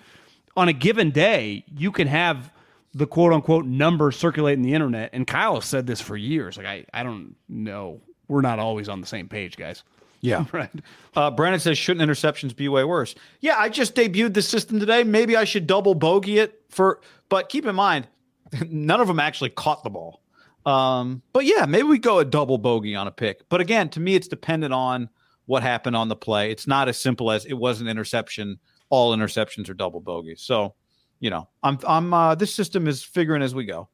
on a given day, you can have the quote unquote numbers circulating the internet. And Kyle has said this for years. Like, I, I don't know. We're not always on the same page, guys. Yeah. Right. Uh, Brandon says, shouldn't interceptions be way worse? Yeah, I just debuted the system today. Maybe I should double bogey it for, but keep in mind, none of them actually caught the ball. Um, but yeah, maybe we go a double bogey on a pick. But again, to me, it's dependent on what happened on the play. It's not as simple as it was an interception. All interceptions are double bogeys. So, you know, I'm, I'm, uh, this system is figuring as we go.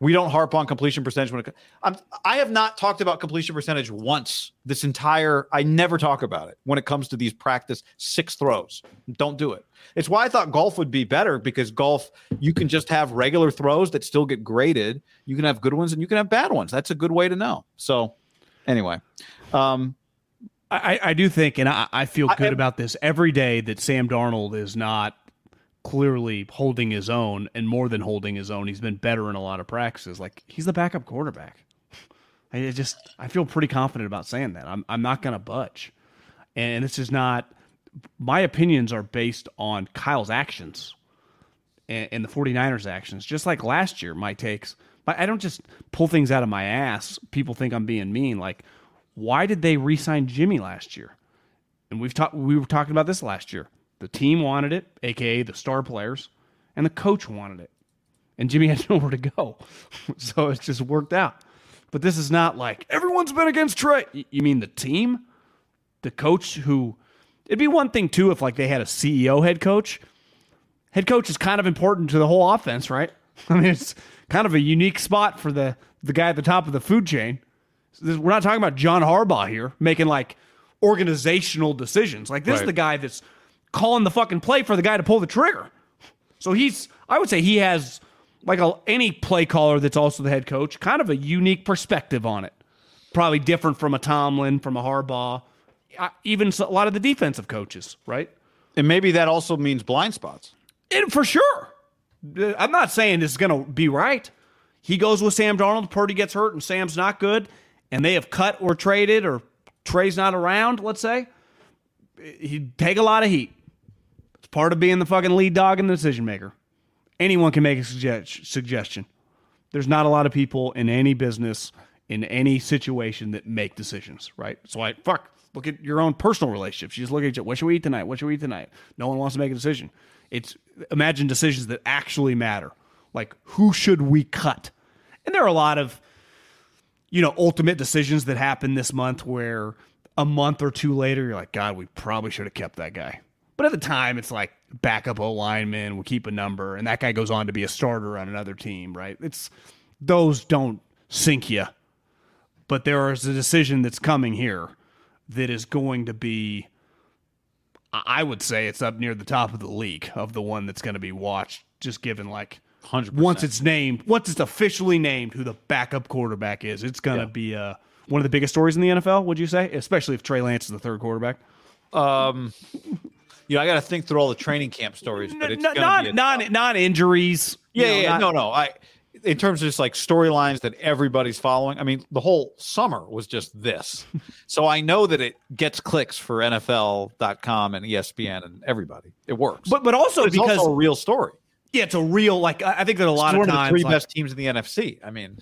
We don't harp on completion percentage when it. I'm, I have not talked about completion percentage once this entire. I never talk about it when it comes to these practice six throws. Don't do it. It's why I thought golf would be better because golf you can just have regular throws that still get graded. You can have good ones and you can have bad ones. That's a good way to know. So, anyway, um, I, I do think, and I, I feel good I- about this every day that Sam Darnold is not clearly holding his own and more than holding his own. He's been better in a lot of practices. Like he's the backup quarterback. I just I feel pretty confident about saying that. I'm I'm not going to budge, and this is not. My opinions are based on Kyle's actions and, and the 49ers actions. Just like last year, my takes. I don't just pull things out of my ass. People think I'm being mean. Like, why did they re-sign Jimmy last year? And we've talked. We were talking about this last year. The team wanted it, aka the star players, and the coach wanted it, and Jimmy had nowhere to go. so it just worked out. But this is not like everyone's been against Trey. You mean the team, the coach who? It'd be one thing too if like they had a CEO head coach. Head coach is kind of important to the whole offense, right? I mean, it's kind of a unique spot for the the guy at the top of the food chain. This- We're not talking about John Harbaugh here making like organizational decisions. Like this is the guy that's calling the fucking play for the guy to pull the trigger. So he's, I would say he has like a, any play caller that's also the head coach, kind of a unique perspective on it. Probably different from a Tomlin, from a Harbaugh, even so- a lot of the defensive coaches, right? and maybe that also means blind spots. And for sure. I'm not saying this is going to be right. He goes with Sam Darnold, Purdy gets hurt, and Sam's not good, and they have cut or traded, or Trey's not around, let's say. He'd take a lot of heat. It's part of being the fucking lead dog and the decision maker. Anyone can make a suggest- suggestion. There's not a lot of people in any business, in any situation that make decisions, right? So I, fuck, look at your own personal relationships. You just look at each other. What should we eat tonight? What should we eat tonight? No one wants to make a decision. It's imagine decisions that actually matter. Like who should we cut? And there are a lot of, you know, ultimate decisions that happen this month where a month or two later you're like, God, we probably should have kept that guy. But at the time, it's like backup O lineman, we keep a number, and that guy goes on to be a starter on another team, right? It's those don't sink you. But there is a decision that's coming here that is going to be I would say it's up near the top of the league of the one that's going to be watched, just given like 100%. once it's named, once it's officially named who the backup quarterback is, it's going to be uh, one of the biggest stories in the NFL. Would you say, especially if Trey Lance is the third quarterback? Um, you know, I got to think through all the training camp stories, but it's N- gonna not not not injuries. you Yeah, know, yeah, not- no, no. I in terms of just like storylines that everybody's following. I mean, the whole summer was just this. so I know that it gets clicks for NFL.com and ESPN and everybody. It works. But but also it's because also a real story. Yeah, it's a real like I think that a lot of of the three like- best teams in the NFC. I mean,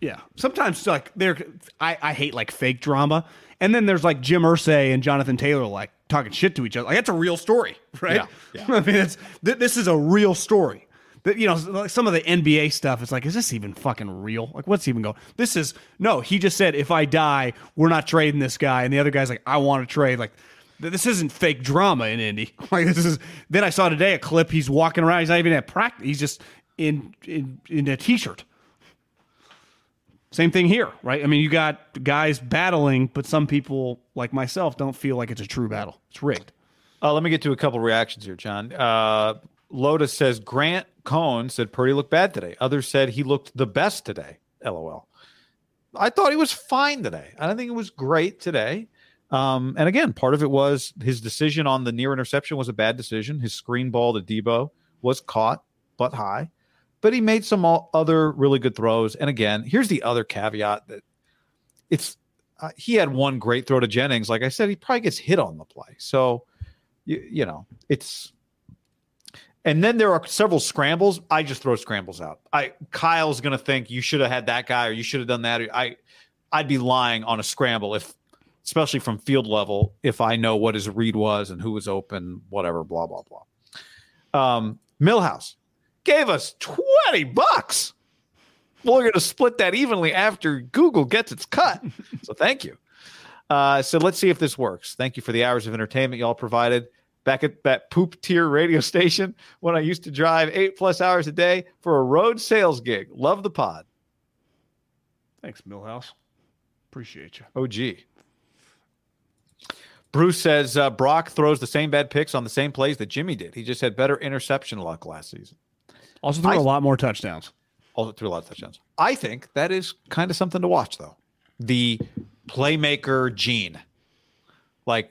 Yeah. Sometimes like there I, I hate like fake drama. And then there's like Jim Irsay and Jonathan Taylor like talking shit to each other. Like that's a real story, right? Yeah, yeah. I mean it's th- this is a real story. That you know, like some of the NBA stuff. It's like, is this even fucking real? Like, what's even going? This is no. He just said, if I die, we're not trading this guy. And the other guy's like, I want to trade. Like, this isn't fake drama in Indy. Like, this is. Then I saw today a clip. He's walking around. He's not even at practice. He's just in in in a t-shirt. Same thing here, right? I mean, you got guys battling, but some people, like myself, don't feel like it's a true battle. It's rigged. Uh, let me get to a couple reactions here, John. Uh, Lotus says Grant Cohn said Purdy looked bad today. Others said he looked the best today. LOL. I thought he was fine today. I don't think it was great today. Um, and again, part of it was his decision on the near interception was a bad decision. His screen ball to Deebo was caught, but high but he made some other really good throws. And again, here's the other caveat that it's uh, he had one great throw to Jennings. Like I said, he probably gets hit on the play. So you, you know, it's and then there are several scrambles. I just throw scrambles out. I Kyle's going to think you should have had that guy or you should have done that. I I'd be lying on a scramble if especially from field level if I know what his read was and who was open, whatever, blah blah blah. Um, Millhouse gave us 20 bucks. We're going to split that evenly after Google gets its cut. so thank you. Uh, so let's see if this works. Thank you for the hours of entertainment y'all provided back at that poop tier radio station when I used to drive eight plus hours a day for a road sales gig. Love the pod. Thanks, Millhouse. Appreciate you. Oh, gee. Bruce says uh, Brock throws the same bad picks on the same plays that Jimmy did. He just had better interception luck last season. Also threw I, a lot more touchdowns. Also threw a lot of touchdowns. I think that is kind of something to watch, though. The playmaker gene. Like,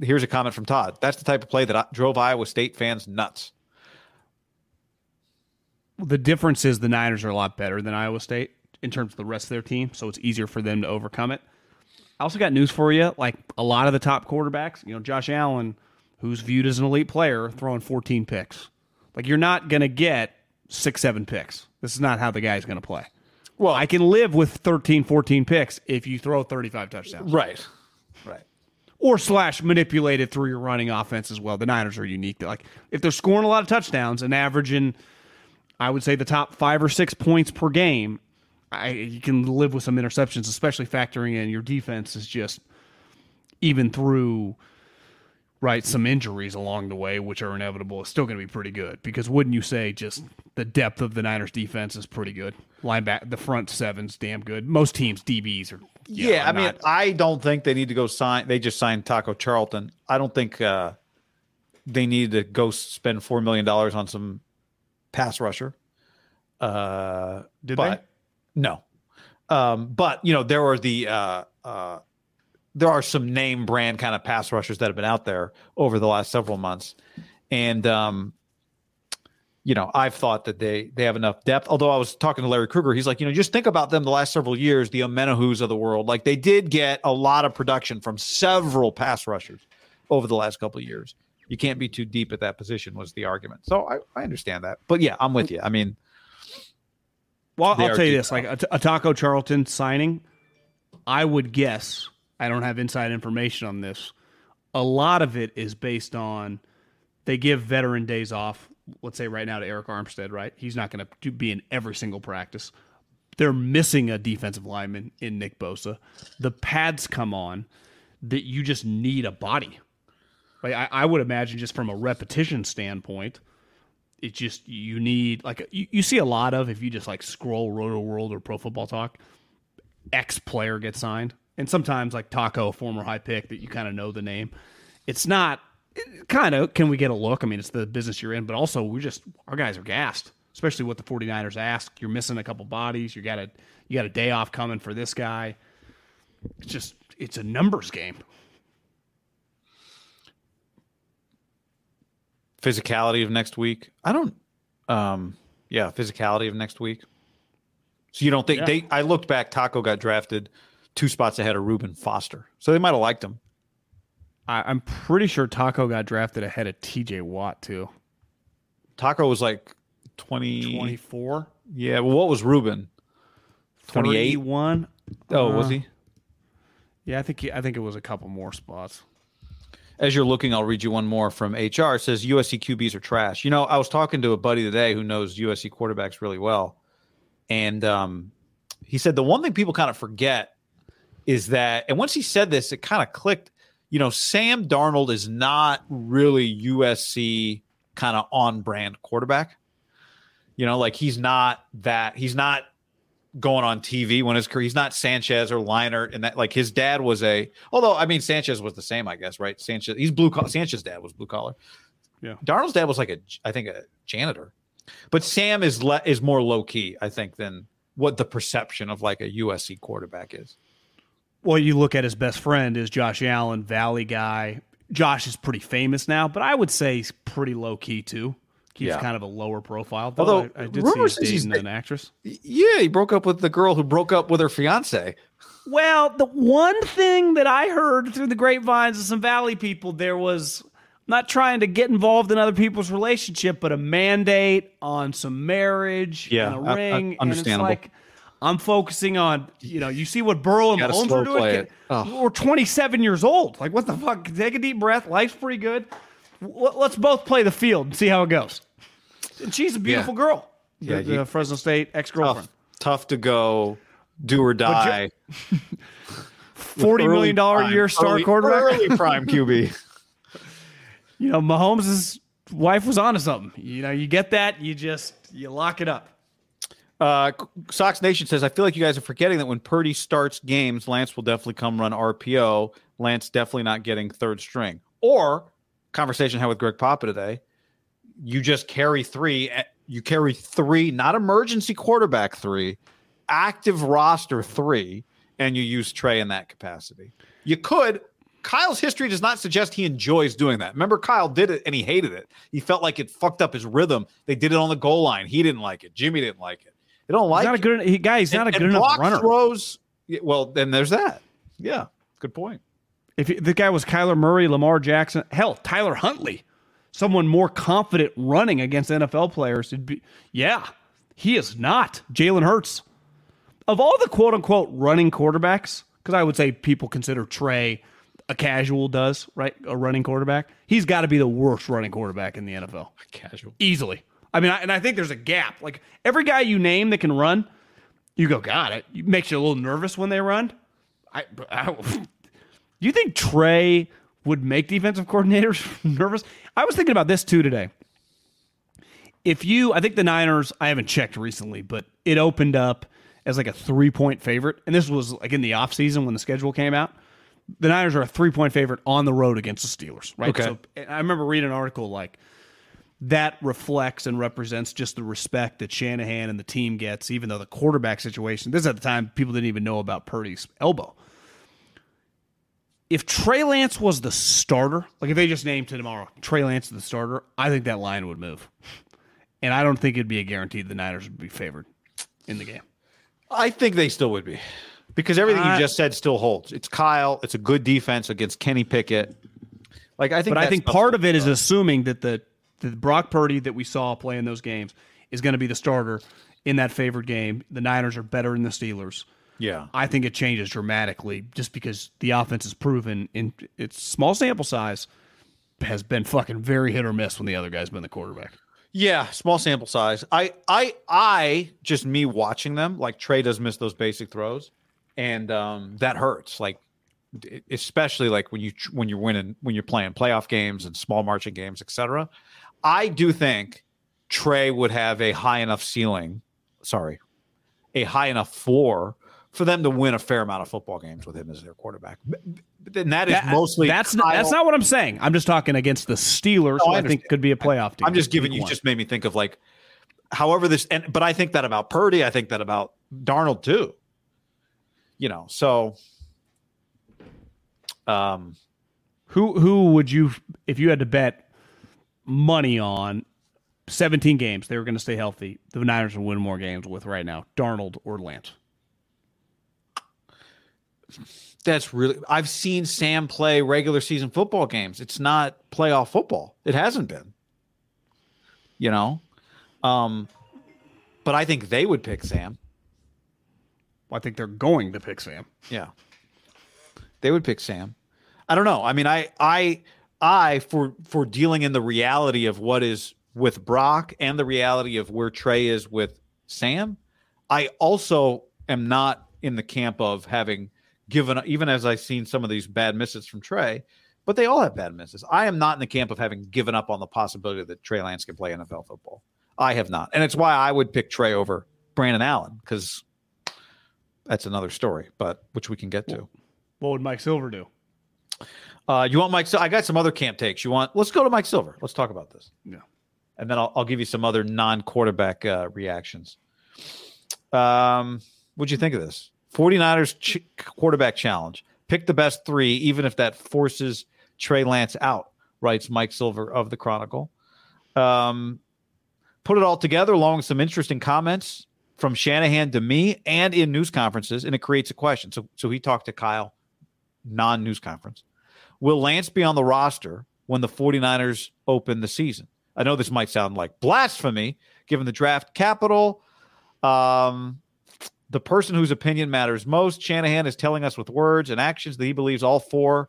here's a comment from Todd. That's the type of play that drove Iowa State fans nuts. The difference is the Niners are a lot better than Iowa State in terms of the rest of their team, so it's easier for them to overcome it. I also got news for you. Like a lot of the top quarterbacks, you know, Josh Allen, who's viewed as an elite player, throwing 14 picks. Like you're not going to get six, seven picks. This is not how the guy's going to play. Well, I can live with 13, 14 picks if you throw 35 touchdowns. Right. Right. Or slash manipulated through your running offense as well. The Niners are unique. Like if they're scoring a lot of touchdowns and averaging, I would say the top five or six points per game, I, you can live with some interceptions, especially factoring in your defense is just even through right, some injuries along the way, which are inevitable, is still going to be pretty good. Because wouldn't you say just the depth of the Niners defense is pretty good? Lineback, the front seven's damn good. Most teams DBs are. Yeah, know, I mean, I don't think they need to go sign. They just signed Taco Charlton. I don't think uh, they need to go spend four million dollars on some pass rusher. Uh, Did but, they? No. Um, but you know there were the uh, uh, there are some name brand kind of pass rushers that have been out there over the last several months, and um, you know, I've thought that they they have enough depth. Although I was talking to Larry Krueger, he's like, you know, just think about them the last several years, the Omenihus of the world. Like they did get a lot of production from several pass rushers over the last couple of years. You can't be too deep at that position, was the argument. So I, I understand that. But yeah, I'm with you. I mean, well, I'll tell you this: like a, a Taco Charlton signing, I would guess I don't have inside information on this. A lot of it is based on they give veteran days off. Let's say right now to Arik Armstead, right? He's not going to be in every single practice. They're missing a defensive lineman in Nick Bosa. The pads come on that you just need a body. Like I, I would imagine, just from a repetition standpoint, it just you need like you, you see a lot of if you just like scroll Rotoworld or Pro Football Talk, X player gets signed and sometimes like Taco, former high pick that you kind of know the name. It's not kind of can we get a look? I mean, it's the business you're in, but also we just our guys are gassed, especially what the 49ers ask. You're missing a couple bodies. You got a you got a day off coming for this guy. It's just it's a numbers game. Physicality of next week. I don't um yeah, physicality of next week. So you don't think yeah. they I looked back Taco got drafted two spots ahead of Reuben Foster. So they might have liked him. I, am pretty sure Taco got drafted ahead of TJ Watt too. Taco was like 20 24. Yeah, well what was Ruben? 28 one. Oh, uh, was he? Yeah, I think he, I think it was a couple more spots. As you're looking, I'll read you one more from HR. It says USC QBs are trash. You know, I was talking to a buddy today who knows USC quarterbacks really well, and um, he said the one thing people kind of forget is that, and once he said this, it kind of clicked. You know, Sam Darnold is not really USC kind of on brand quarterback. You know, like he's not that. He's not going on TV when his career. He's not Sanchez or Leinart, and that like his dad was a. Although I mean Sanchez was the same, I guess, right? Sanchez, he's blue collar. Sanchez's dad was blue collar. Yeah. Darnold's dad was like a, I think a janitor, but Sam is le- is more low key, I think, than what the perception of like a USC quarterback is. Well, you look at his best friend is Josh Allen, Valley guy. Josh is pretty famous now, but I would say he's pretty low key too. Keeps Yeah. kind of a lower profile. Though Although, I, I did see rumor he's says he's an actress. Yeah, he broke up with the girl who broke up with her fiance. Well, the one thing that I heard through the grapevines of some Valley people, there was not trying to get involved in other people's relationship, but a mandate on some marriage Yeah, and a I- I- ring. understandable. And it's like, I'm focusing on, you know, you see what Burrow and Gotta Mahomes are doing. Kid- Oh. We're 27 years old. Like, what the fuck? Take a deep breath. Life's pretty good. L- Let's both play the field and see how it goes. And she's a beautiful girl. Yeah, the, you- the Fresno State ex girlfriend. Tough, tough to go, do or die. Forty million dollar a Prime- year star early- quarterback. early prime QB. you know, Mahomes' wife was onto something. You know, you get that, you just you lock it up. Uh, Sox Nation says, I feel like you guys are forgetting that when Purdy starts games, Lance will definitely come run RPO. Lance definitely not getting third string. Or conversation I had with Greg Papa today. You just carry three. eh, You carry three, not emergency quarterback three, active roster three, and you use Trey in that capacity. You could. Kyle's history does not suggest he enjoys doing that. Remember, Kyle did it and he hated it. He felt like it fucked up his rhythm. They did it on the goal line. He didn't like it. Jimmy didn't like it. They don't like He's not a good he, guy. He's not a good enough runner. Throws, well, then there's that. Yeah, good point. If he- the guy was Kyler Murray, Lamar Jackson, hell, Tyler Huntley, someone more confident running against NFL players, it'd be yeah. He is not Jalen Hurts. Of all the quote unquote running quarterbacks, because I would say people consider Trey a casual does right a running quarterback. He's got to be the worst running quarterback in the NFL. Casual. easily. I mean, I, and I think there's a gap. Like every guy you name that can run, you go, got it. It makes you a little nervous when they run. I, I do you think Trey would make defensive coordinators nervous? I was thinking about this too today. If you, I think the Niners, I haven't checked recently, but it opened up as like a three point favorite. And this was like in the offseason when the schedule came out. The Niners are a three point favorite on the road against the Steelers, right? Okay. So I remember reading an article like, that reflects and represents just the respect that Shanahan and the team gets, even though the quarterback situation, this is at the time people didn't even know about Purdy's elbow. If Trey Lance was the starter, like if they just named to tomorrow Trey Lance the starter, I think that line would move. And I don't think it'd be a guarantee the Niners would be favored in the game. I think they still would be because everything Uh, you just said still holds. It's Kyle. It's a good defense against Kenny Pickett. Like I think, But I think part of it is assuming that the, the Brock Purdy that we saw play in those games is going to be the starter in that favored game. The Niners are better than the Steelers. Yeah. I think it changes dramatically just because the offense has proven in its small sample size has been fucking very hit or miss when the other guy's been the quarterback. Yeah, small sample size. I, I, I just me watching them. Like Trey does miss those basic throws, and um, that hurts. Like, especially like when you when you're winning when you're playing playoff games and small marching games, etc. I do think Trey would have a high enough ceiling. Sorry, a high enough floor for them to win a fair amount of football games with him as their quarterback. Then that is That- mostly that's Kyle- that's not what I'm saying. I'm just talking against the Steelers, No, who I I, think could be a playoff team. I'm just giving you one. just made me think of like however this and but I think that about Purdy, I think that about Darnold too. You know, so um who who would you if you had to bet money on 17 games they were going to stay healthy. The Niners would win more games with right now, Darnold or Lance. That's really I've seen Sam play regular season football games. It's not playoff football. It hasn't been. You know? Um but I think they would pick Sam. I think they're going to pick Sam. Yeah. They would pick Sam. I don't know. I mean, I I I for for dealing in the reality of what is with Brock and the reality of where Trey is with Sam, I also am not in the camp of having given even as I've seen some of these bad misses from Trey, but they all have bad misses. I am not in the camp of having given up on the possibility that Trey Lance can play NFL football. I have not. And it's why I would pick Trey over Brandon Allen, because that's another story, but which we can get to. What would Mike Silver do? Uh, you want Mike? So I got some other camp takes. You want? Let's go to Mike Silver. Let's talk about this. Yeah. And then I'll, I'll give you some other non-quarterback uh, reactions. Um, what'd you think of this? 49ers ch- quarterback challenge. Pick the best three, even if that forces Trey Lance out, writes Mike Silver of the Chronicle. Um, put it all together along with some interesting comments from Shanahan to me and in news conferences, and it creates a question. So, so he talked to Kyle, non news conference. Will Lance be on the roster when the 49ers open the season? I know this might sound like blasphemy given the draft capital. Um, the person whose opinion matters most, Shanahan is telling us with words and actions that he believes all four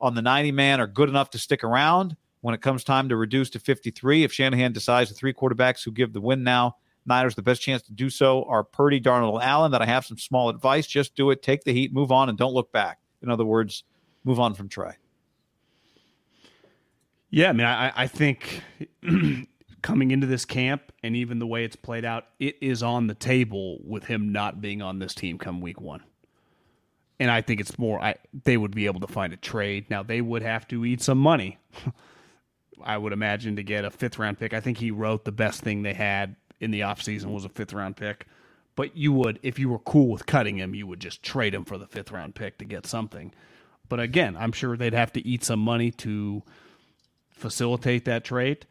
on the 90 man are good enough to stick around when it comes time to reduce to 53. If Shanahan decides the three quarterbacks who give the win now, Niners the best chance to do so are Purdy, Darnold, Allen. That I have some small advice. Just do it. Take the heat, move on, and don't look back. In other words, move on from Trey. Yeah, I mean, I, I think coming into this camp and even the way it's played out, it is on the table with him not being on this team come week one. And I think it's more I they would be able to find a trade. Now they would have to eat some money. I would imagine to get a fifth round pick. I think he wrote the best thing they had in the offseason was a fifth round pick. But you would, if you were cool with cutting him, you would just trade him for the fifth round pick to get something. But again, I'm sure they'd have to eat some money to facilitate that trade.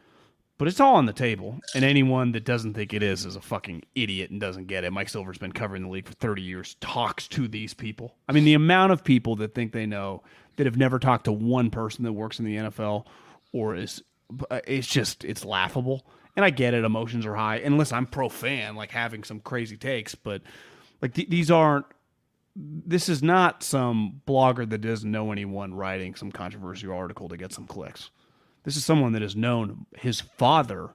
But it's all on the table, and anyone that doesn't think it is is a fucking idiot and doesn't get it. Mike Silver's been covering the league for 30 years, talks to these people. I mean, the amount of people that think they know that have never talked to one person that works in the NFL or is uh, it's just it's laughable. And I get it, emotions are high. And listen, I'm pro fan, like having some crazy takes, but like th- these aren't this is not some blogger that doesn't know anyone writing some controversial article to get some clicks. This is someone that has known his father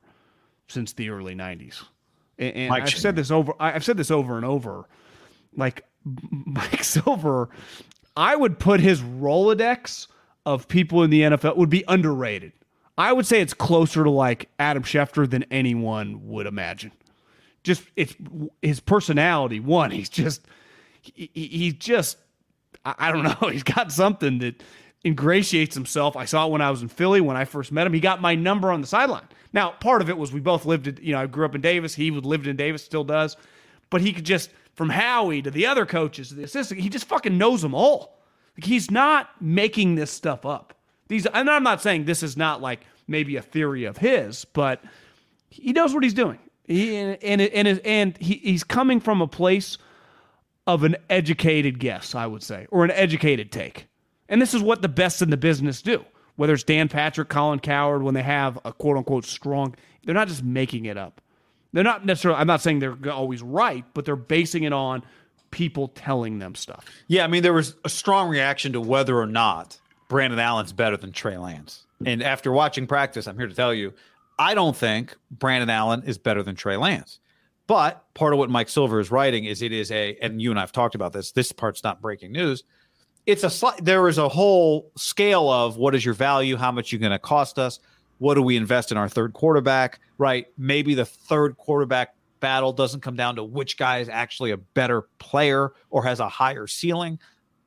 since the early '90s, and, and I've said this over. I've said this over and over. Like Mike Silver, I would put his Rolodex of people in the NFL would be underrated. I would say it's closer to like Adam Schefter than anyone would imagine. Just it's his personality. One, he's just he, he's just I don't know. He's got something that ingratiates himself. I saw it when I was in Philly when I first met him. He got my number on the sideline. Now, part of it was we both lived in, you know, I grew up in Davis. He lived in Davis, still does. But he could just, from Howie to the other coaches to the assistant, he just fucking knows them all. Like he's not making this stuff up. These, and I'm not saying this is not like maybe a theory of his, but he knows what he's doing. He, and and and, and he, he's coming from a place of an educated guess, I would say, or an educated take. And this is what the best in the business do. Whether it's Dan Patrick, Colin Cowherd, when they have a quote unquote strong, they're not just making it up. They're not necessarily, I'm not saying they're always right, but they're basing it on people telling them stuff. Yeah, I mean, there was a strong reaction to whether or not Brandon Allen's better than Trey Lance. And after watching practice, I'm here to tell you, I don't think Brandon Allen is better than Trey Lance. But part of what Mike Silver is writing is it is a, and you and I've talked about this, this part's not breaking news it's a there is a whole scale of what is your value how much you're going to cost us what do we invest in our third quarterback right? Maybe the third quarterback battle doesn't come down to which guy is actually a better player or has a higher ceiling.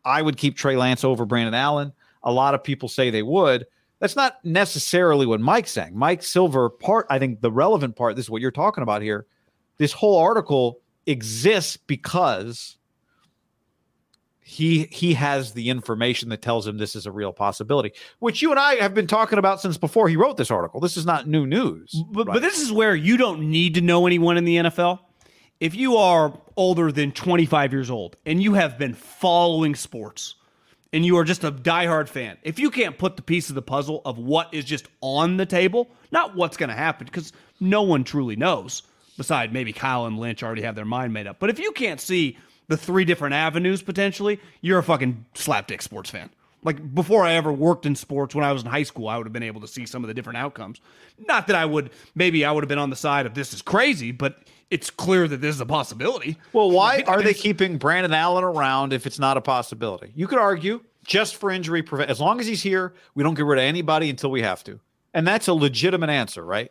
I would keep trey lance over brandon allen. A lot of people say they would. That's not necessarily what mike's saying. Mike silver part i think the relevant part this is what you're talking about here this whole article exists because he he has the information that tells him this is a real possibility, which you and I have been talking about since before he wrote this article. This is not new news. But, right? but this is where you don't need to know anyone in the NFL. If you are older than 25 years old and you have been following sports and you are just a diehard fan, if you can't put the piece of the puzzle of what is just on the table, not what's going to happen, because no one truly knows, beside maybe Kyle and Lynch already have their mind made up. But if you can't see the three different avenues potentially, you're a fucking slapdick sports fan. Like before I ever worked in sports, when I was in high school, I would have been able to see some of the different outcomes. Not that I would, maybe I would have been on the side of this is crazy, but it's clear that this is a possibility. Well, why are they keeping Brandon Allen around if it's not a possibility? You could argue just for injury prevent. As long as he's here, we don't get rid of anybody until we have to, and that's a legitimate answer, right?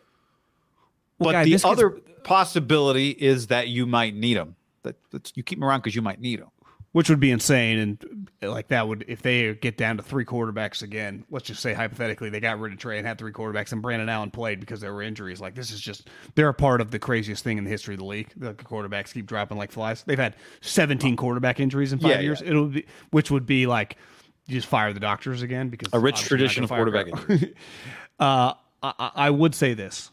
Well, but guy, the other possibility is that you might need him. That that's, you keep him around because you might need him. which would be insane and like that would if they get down to three quarterbacks again let's just say hypothetically they got rid of trey and had three quarterbacks and brandon allen played because there were injuries like this is just they're a part of the craziest thing in the history of the league the quarterbacks keep dropping like flies they've had 17 quarterback injuries in five Yeah, years yeah. it'll be which would be like you just fire the doctors again because A rich obviously you're not tradition of gonna quarterback Greg. uh, I, I I would say this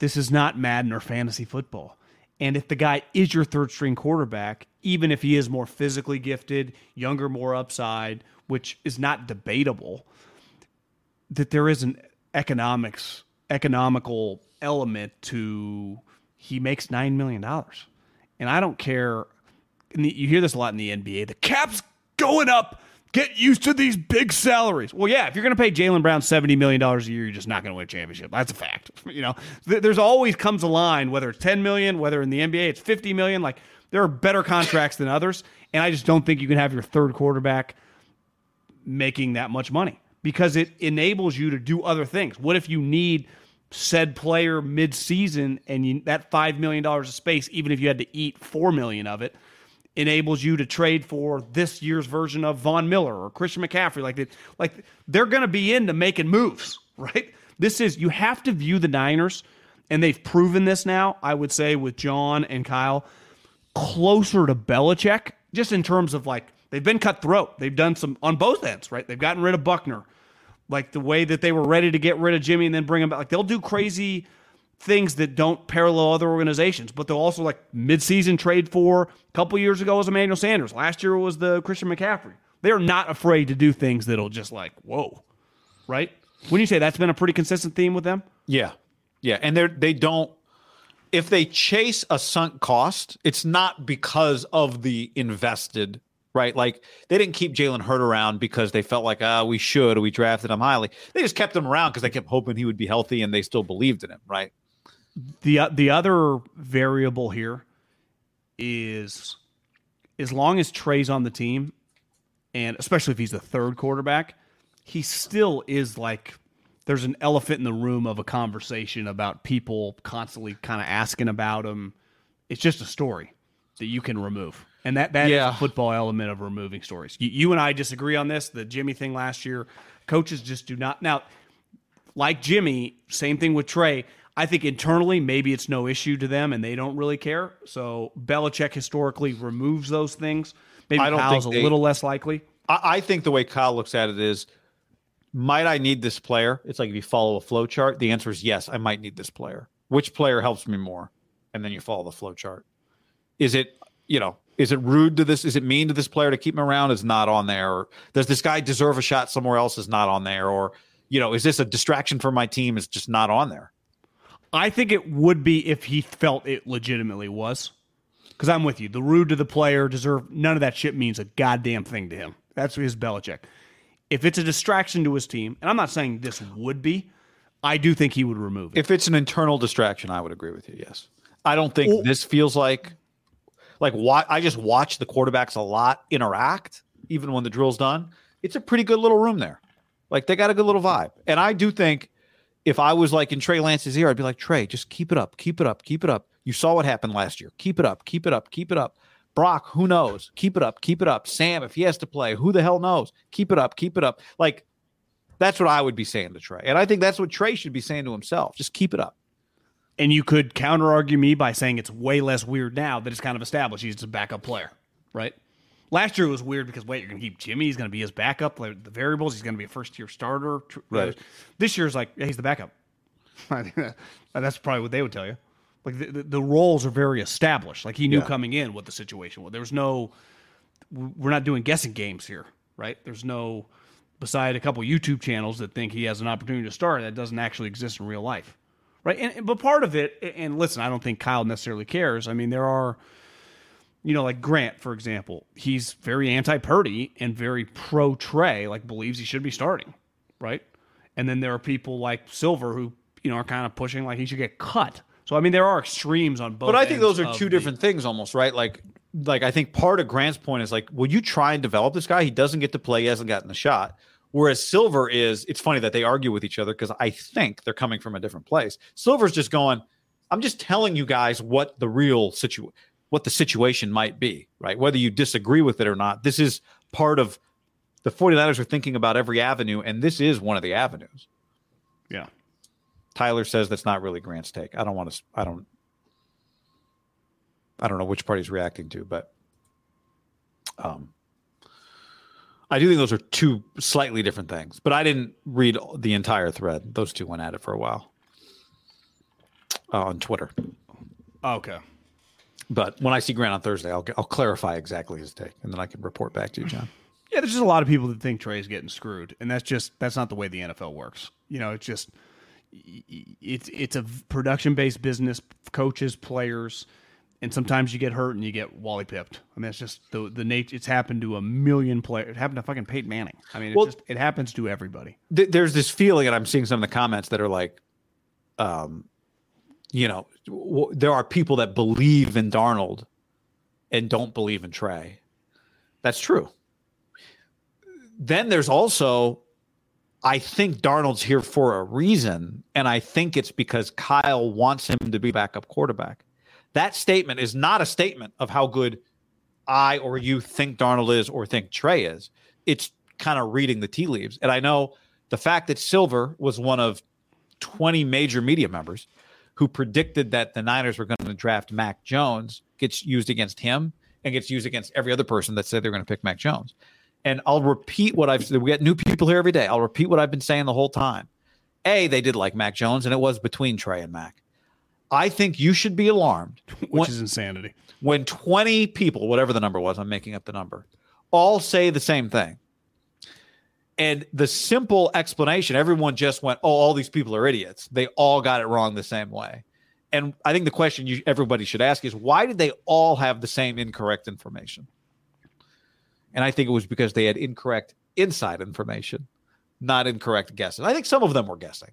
this is not Madden or fantasy football. And if the guy is your third string quarterback, even if he is more physically gifted, younger, more upside, which is not debatable, that there is an economics economical element to he makes nine million dollars. And I don't care you hear this a lot in the NBA. The cap's going up. Get used to these big salaries. Well, yeah, if you're going to pay Jaylen Brown seventy million dollars a year, you're just not going to win a championship. That's a fact. You know, there's always comes a line, whether it's ten million, whether in the NBA it's fifty million. Like there are better contracts than others, and I just don't think you can have your third quarterback making that much money because it enables you to do other things. What if you need said player mid-season and you, that five million dollars of space, even if you had to eat four million of it, enables you to trade for this year's version of Von Miller or Christian McCaffrey. Like, they, like they're going to be into making moves, right? This is you have to view the Niners, and they've proven this now. I would say with John and Kyle closer to Belichick, just in terms of like they've been cutthroat. They've done some on both ends, right? They've gotten rid of Buckner, like the way that they were ready to get rid of Jimmy and then bring him back. Like they'll do crazy things that don't parallel other organizations, but they'll also like midseason trade for. A couple years ago was Emmanuel Sanders. Last year was the Christian McCaffrey. They're not afraid to do things that'll just like whoa, right? When you say that's been a pretty consistent theme with them, Yeah, yeah, and they they don't. If they chase a sunk cost, it's not because of the invested, right? Like they didn't keep Jalen Hurd around because they felt like, ah, we should, we drafted him highly. They just kept him around because they kept hoping he would be healthy, and they still believed in him, right? The uh, the other variable here is as long as Trey's on the team, and especially if he's the third quarterback, he still is like there's an elephant in the room of a conversation about people constantly kind of asking about him. It's just a story that you can remove. And that that is Yeah. a football element of removing stories. You, you and I disagree on this. The Jimmy thing last year, coaches just do not. Now, like Jimmy, same thing with Trey. I think internally, maybe it's no issue to them and they don't really care. So Belichick historically removes those things. Maybe I don't Kyle's think a little less likely. I, I think the way Kyle looks at it is, might I need this player? It's like if you follow a flow chart, the answer is yes, I might need this player. Which player helps me more? And then you follow the flow chart. Is it, you know, is it rude to this? Is it mean to this player to keep him around? Is not on there. Or does this guy deserve a shot somewhere else? Is not on there. Or, you know, is this a distraction for my team? Is just not on there. I think it would be if he felt it legitimately was. Because I'm with you. The rude to the player deserve none of that shit means a goddamn thing to him. That's his Belichick. If it's a distraction to his team, and I'm not saying this would be, I do think he would remove it. If it's an internal distraction, I would agree with you. Yes, I don't think this feels like like why I just watch the quarterbacks a lot interact, even when the drill's done. It's a pretty good little room there. Like they got a good little vibe, and I do think if I was like in Trey Lance's ear, I'd be like Trey, just keep it up, keep it up, keep it up. You saw what happened last year. Keep it up, keep it up, keep it up. Brock, who knows? Keep it up, keep it up. Sam, if he has to play, who the hell knows? Keep it up, keep it up. Like that's what I would be saying to Trey. And I think that's what Trey should be saying to himself. Just keep it up. And you could counter argue me by saying it's way less weird now that it's kind of established he's a backup player, right? Last year it was weird because wait, you're going to keep Jimmy. He's going to be his backup. Like the variables, he's going to be a first year starter. Right. This year's like yeah, he's the backup. That's probably what they would tell you. Like the, the, the roles are very established. Like he knew Yeah. coming in what the situation was. There was no. We're not doing guessing games here, right? There's no. Beside a couple YouTube channels that think he has an opportunity to start, that doesn't actually exist in real life right? And, but part of it, and listen, I don't think Kyle necessarily cares. I mean, there are You know, like Grant, for example, he's very anti Purdy and very pro Trey, like believes he should be starting, right? And then there are people like Silver who, you know, are kind of pushing like he should get cut. So I mean, there are extremes on both. But I think those are two the- different things almost, right? Like like I think part of Grant's point is like, will you try and develop this guy? He doesn't get to play, he hasn't gotten a shot. Whereas Silver is, it's funny that they argue with each other because I think they're coming from a different place. Silver's just going, I'm just telling you guys what the real situ what the situation might be, right? Whether you disagree with it or not. This is part of the 49ers are thinking about every avenue, and this is one of the avenues. Yeah. Tyler says that's not really Grant's take. I don't want to. I don't. I don't know which part he's reacting to, but um, I do think those are two slightly different things. But I didn't read the entire thread. Those two went at it for a while uh, on Twitter. Okay. But when I see Grant on Thursday, I'll I'll clarify exactly his take, and then I can report back to you, John. Yeah, there's just a lot of people that think Trey's getting screwed, and that's just that's not the way the NFL works. You know, it's just it's it's a production based business, coaches, players, and sometimes you get hurt and you get wally pipped. I mean, it's just the the nature. It's happened to a million players. It happened to fucking Peyton Manning. I mean, it Well- just it happens to everybody. th- there's this feeling, and I'm seeing some of the comments that are like, um, you know, w- there are people that believe in Darnold and don't believe in Trey. That's true. Then there's also, I think Darnold's here for a reason, and I think it's because Kyle wants him to be backup quarterback. That statement is not a statement of how good I or you think Darnold is or think Trey is. It's kind of reading the tea leaves. And I know the fact that Silver was one of 20 major media members who predicted that the Niners were going to draft Mac Jones gets used against him and gets used against every other person that said they're going to pick Mac Jones. And I'll repeat what I've said. We get new people here every day. I'll repeat what I've been saying the whole time. A, they did like Mac Jones, and it was between Trey and Mac. I think you should be alarmed Which when- is insanity. when 20 people, whatever the number was, I'm making up the number, all say the same thing. And the simple explanation, everyone just went, "Oh, all these people are idiots. They all got it wrong the same way." And I think the question you everybody should ask is, why did they all have the same incorrect information? And I think it was because they had incorrect inside information, not incorrect guesses. I think some of them were guessing.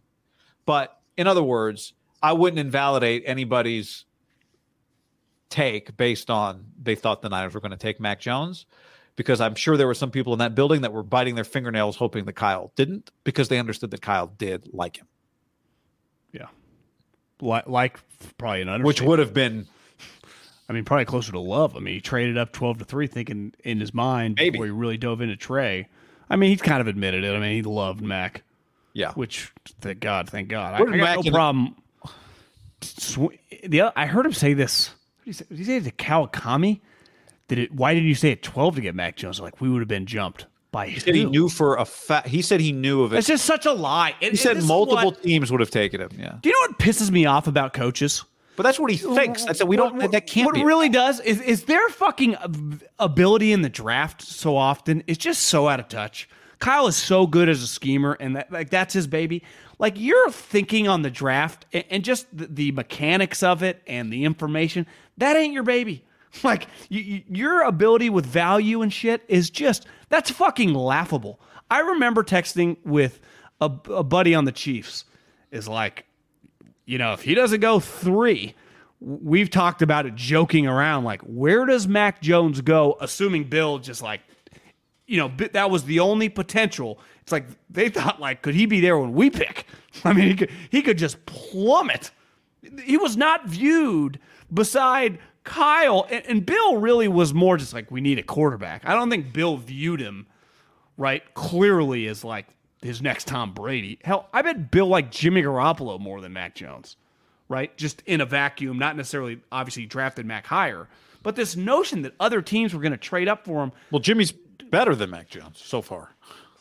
But in other words, I wouldn't invalidate anybody's take based on they thought the Niners were going to take Mac Jones because I'm sure there were some people in that building that were biting their fingernails hoping that Kyle didn't because they understood that Kyle did like him, Yeah. Like, like probably an which would have been I mean, probably closer to love. I mean, he traded up twelve to three, thinking in his mind Maybe. before he really dove into Trey. I mean, he's kind of admitted it. I mean, he loved Mac, yeah. which thank God, thank God. I, I got Mac no problem. Sw- The other, I heard him say this. Did he say, did he say to Kawakami? Did it? Why did you say at twelve to get Mac Jones? Like we would have been jumped by. He said he knew for a fact. He said he knew of it. It's just such a lie. he said multiple teams would have taken him. Yeah, Do you know what pisses me off about coaches? but that's what he thinks. That's we don't. What- that can't be. what be. really does is is their fucking ability in the draft so often is just so out of touch. Kyle is so good as a schemer, and that like that's his baby. Like you're thinking on the draft and, and just the, the mechanics of it and the information. That ain't your baby. Like you, you, your ability with value and shit is just that's fucking laughable. I remember texting with a, a buddy on the Chiefs. Is like, you know, if he doesn't go three, we've talked about it joking around. Like, where does Mac Jones go? Assuming Bill just like, you know, that was the only potential. It's like they thought, like, could he be there when we pick? I mean, he could, he could just plummet. He was not viewed beside Kyle, and, and Bill really was more just like, we need a quarterback. I don't think Bill viewed him right clearly as like his next Tom Brady. Hell, I bet Bill liked Jimmy Garoppolo more than Mac Jones, right? Just in a vacuum, not necessarily obviously drafted Mac higher, but this notion that other teams were going to trade up for him. well, Jimmy's better than Mac Jones so far.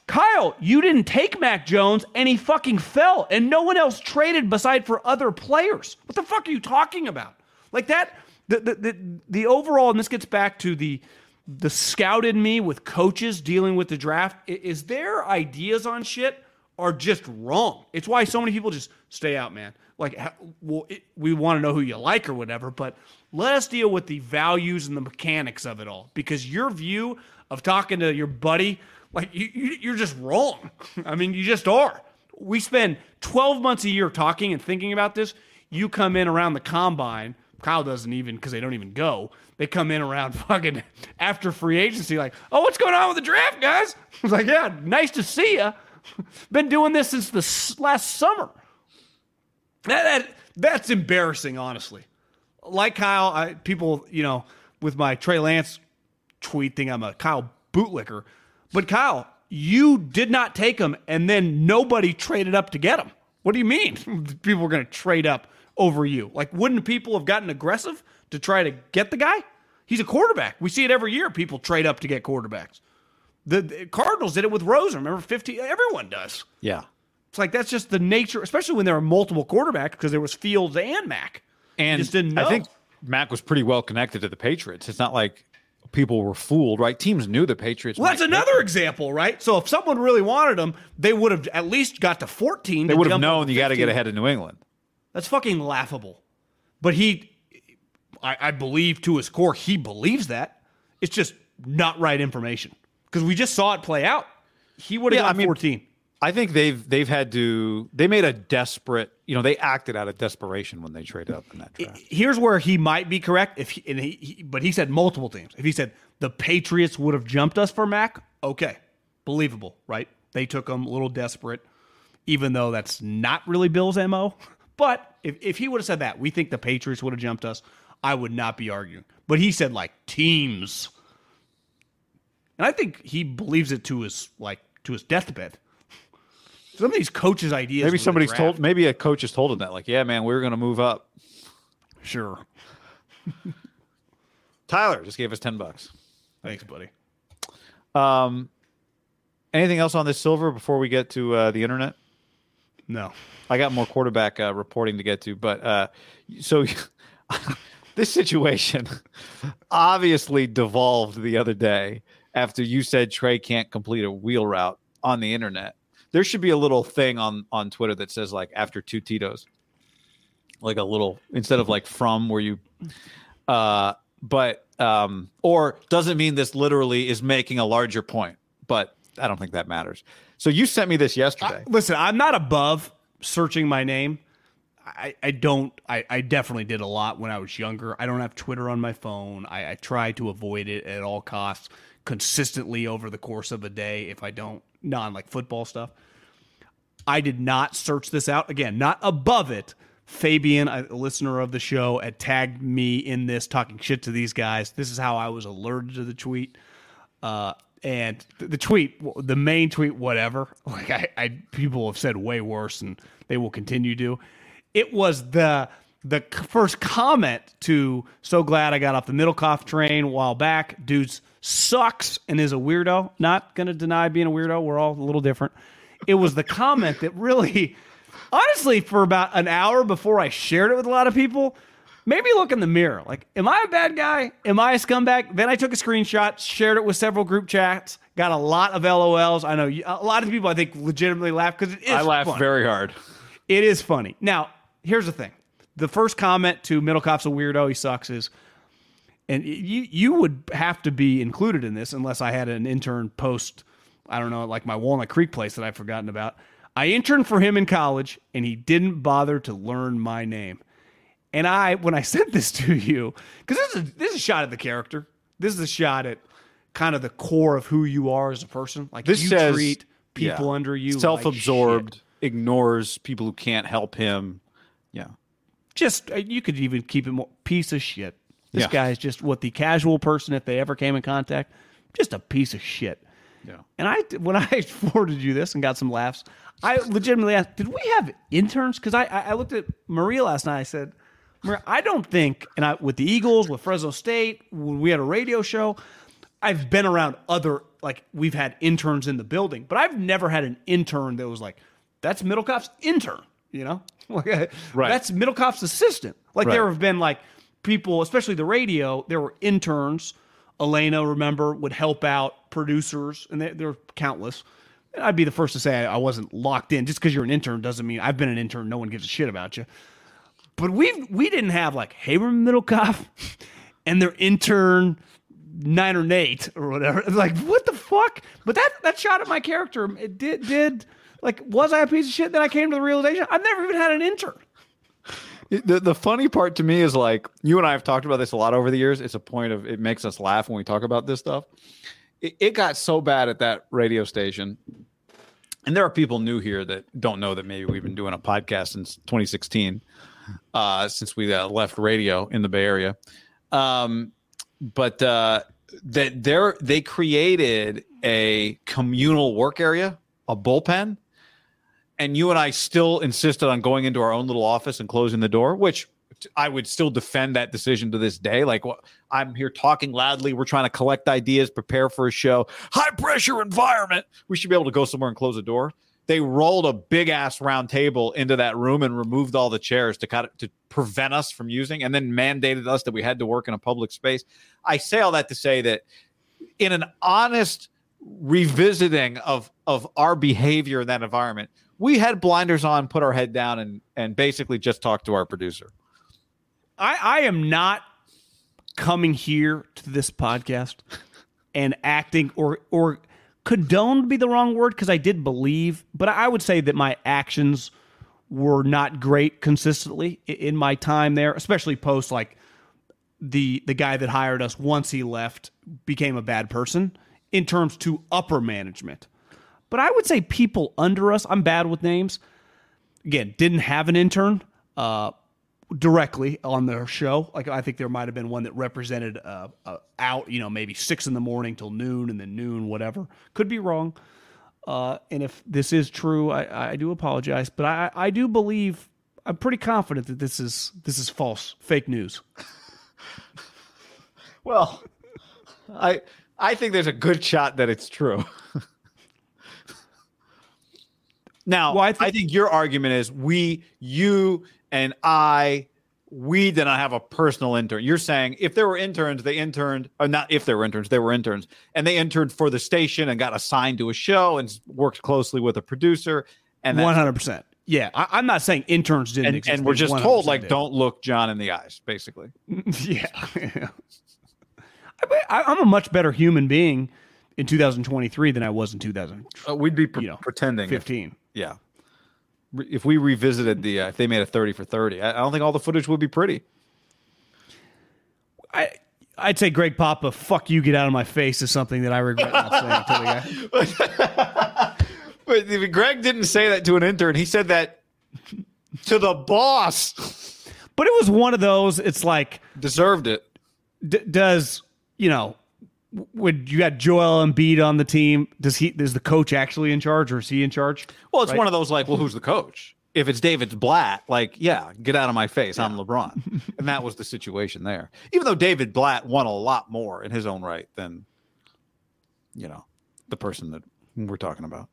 Kyle, you didn't take Mac Jones and he fucking fell, and no one else traded beside for other players. What the fuck are you talking about? Like that, the the the, the overall, and this gets back to the the scout in me with coaches dealing with the draft. Is their ideas on shit, are just wrong. It's why so many people just stay out, man. Like, well, it, we want to know who you like or whatever, but let us deal with the values and the mechanics of it all because your view of talking to your buddy, like, you, you, you're just wrong. I mean, you just are. We spend 12 months a year talking and thinking about this. You come in around the combine. Kyle doesn't even because they don't even go. They come in around fucking after free agency, like, oh, what's going on with the draft, guys? I was like, yeah, nice to see you. Been doing this since the last summer. That, that that's embarrassing, honestly. Like Kyle, I, people, you know, with my Trey Lance tweet thing, I'm a Kyle bootlicker. But Kyle, you did not take him, and then nobody traded up to get him. What do you mean? People were going to trade up over you? Like, wouldn't people have gotten aggressive to try to get the guy? He's a quarterback. We see it every year. People trade up to get quarterbacks. The, the Cardinals did it with Rosen. Remember, 50, everyone does. Yeah. It's like that's just the nature, especially when there are multiple quarterbacks because there was Fields and Mac. And You just didn't know. I think Mac was pretty well connected to the Patriots. It's not like people were fooled, right? Teams knew the Patriots. well, that's another example, right? So if someone really wanted him, they would have at least got to 14. They would have known you got to get ahead of New England. That's fucking laughable. But he, I, I believe to his core, he believes that. It's just not right information because we just saw it play out. He would have Yeah, got I mean- 14. I think they've they've had to they made a desperate you know they acted out of desperation when they traded up in that draft. Here's where he might be correct. If he, and he, he, but he said multiple teams. If he said the Patriots would have jumped us for Mac, okay, believable, right? They took him a little desperate, even though that's not really Bill's mo. But if if he would have said that, we think the Patriots would have jumped us. I would not be arguing. But he said like teams, and I think he believes it to his like to his deathbed. Some of these coaches' ideas. Maybe somebody's told maybe a coach has told him that like yeah man we're going to move up. Sure. Tyler just gave us ten bucks. Thanks, buddy. Um, anything else on this silver before we get to uh, the internet? No. I got more quarterback uh, reporting to get to, but uh, so this situation obviously devolved the other day after you said Trey can't complete a wheel route on the internet. There should be a little thing on on Twitter that says like after two Tito's, like a little instead of like from where you, uh, but um, or doesn't mean this literally is making a larger point, but I don't think that matters. So you sent me this yesterday. Listen, I'm not above searching my name. I, I don't. I, I definitely did a lot when I was younger. I don't have Twitter on my phone. I, I try to avoid it at all costs consistently over the course of a day if I don't, non like football stuff. I did not search this out. Again, not above it. Fabian, a listener of the show, had tagged me in this talking shit to these guys. This is how I was alerted to the tweet. Uh, and the tweet, the main tweet, whatever. Like I, I, people have said way worse, and they will continue to. It was the the first comment to "So glad I got off the Middlekauff train a while back." Dudes sucks and is a weirdo. Not gonna deny being a weirdo. We're all a little different. It was the comment that really, honestly, for about an hour before I shared it with a lot of people, maybe look in the mirror. Like, am I a bad guy? Am I a scumbag? Then I took a screenshot, shared it with several group chats, got a lot of LOLs. I know you- a lot of people I think legitimately laugh because it is. I laughed funny. very hard. It is funny. Now, here's the thing: the first comment to Middlekauff's a weirdo. He sucks. Is and you you would have to be included in this unless I had an intern post. I don't know, like my Walnut Creek place that I've forgotten about. I interned for him in college, and he didn't bother to learn my name. And I, when I sent this to you, because this is a, this is a shot at the character. This is a shot at kind of the core of who you are as a person. Like This you says treat people yeah, under you self-absorbed, shit. ignores people who can't help him. Yeah, just uh, you could even keep it more piece of shit. This Yeah. guy is just what the casual person, if they ever came in contact, just a piece of shit. yeah. And I, when I forwarded you this and got some laughs, I legitimately asked, "Did we have interns?" Because I, I looked at Maria last night. I said, "Maria, I don't think." And I with the Eagles, with Fresno State, when we had a radio show, I've been around other like we've had interns in the building, but I've never had an intern that was like, "That's Middlekauff's intern," you know, like Right. that's Middlekauff's assistant. Like Right. there have been like people, especially the radio, there were interns. Elena, remember, would help out producers, and they, they're countless. I'd be the first to say I wasn't locked in. Just because you're an intern doesn't mean I've been an intern. No one gives a shit about you. But we we didn't have like Haberman Middlekauff and their intern nine or Nate or whatever. Like what the fuck? But that that shot at my character. It did did like was I a piece of shit? Then I came to the realization I've never even had an intern. The, the funny part to me is like you and I have talked about this a lot over the years. It's a point of it makes us laugh when we talk about this stuff. It, it got so bad at that radio station, and there are people new here that don't know that maybe we've been doing a podcast since 2016, uh, since we uh, left radio in the Bay Area. Um, but uh, that they they created a communal work area, a bullpen and you and I still insisted on going into our own little office and closing the door, which I would still defend that decision to this day. Like I'm here talking loudly. We're trying to collect ideas, prepare for a show, high pressure environment. We should be able to go somewhere and close a door. They rolled a big ass round table into that room and removed all the chairs to kind of to prevent us from using, and then mandated us that we had to work in a public space. I say all that to say that in an honest revisiting of of our behavior in that environment, we had blinders on, put our head down, and and basically just talked to our producer. I, I am not coming here to this podcast and acting or or condone would be the wrong word because I did believe, but I would say that my actions were not great consistently in my time there, especially post like the the guy that hired us once he left became a bad person in terms to upper management. But I would say people under us, I'm bad with names. Again, didn't have an intern uh, directly on their show. Like I think there might have been one that represented uh, uh, out, you know, maybe six in the morning till noon and then noon, whatever. Could be wrong. Uh, and if this is true, I, I do apologize. But I, I do believe I'm pretty confident that this is this is false, fake news. well, I I think there's a good shot that it's true. Now, well, I, think, I think your argument is we, you, and I, we did not have a personal intern. You're saying if there were interns, they interned, or not if there were interns, they were interns, and they interned for the station and got assigned to a show and worked closely with a producer. And one hundred percent, yeah. I, am not saying interns didn't and, exist, and we're just told like, did. don't look John in the eyes, basically. yeah. I, am a much better human being in 2023 than I was in 2000. Uh, we'd be pre- you know, pretending 15. If, yeah. If we revisited the, uh, if they made a 30 for 30, I, I don't think all the footage would be pretty. I, I'd say Greg Papa, fuck you, get out of my face is something that I regret not saying to the guy. but Greg didn't say that to an intern. He said that to the boss. But it was one of those, it's like. Deserved it. D- does, you know, when you got Joel Embiid on the team, does he is the coach actually in charge or is he in charge? Well, it's right? one of those like, well, who's the coach? If it's David Blatt, like, yeah, get out of my face. Yeah. I'm LeBron. and that was the situation there. Even though David Blatt won a lot more in his own right than, you know, the person that we're talking about.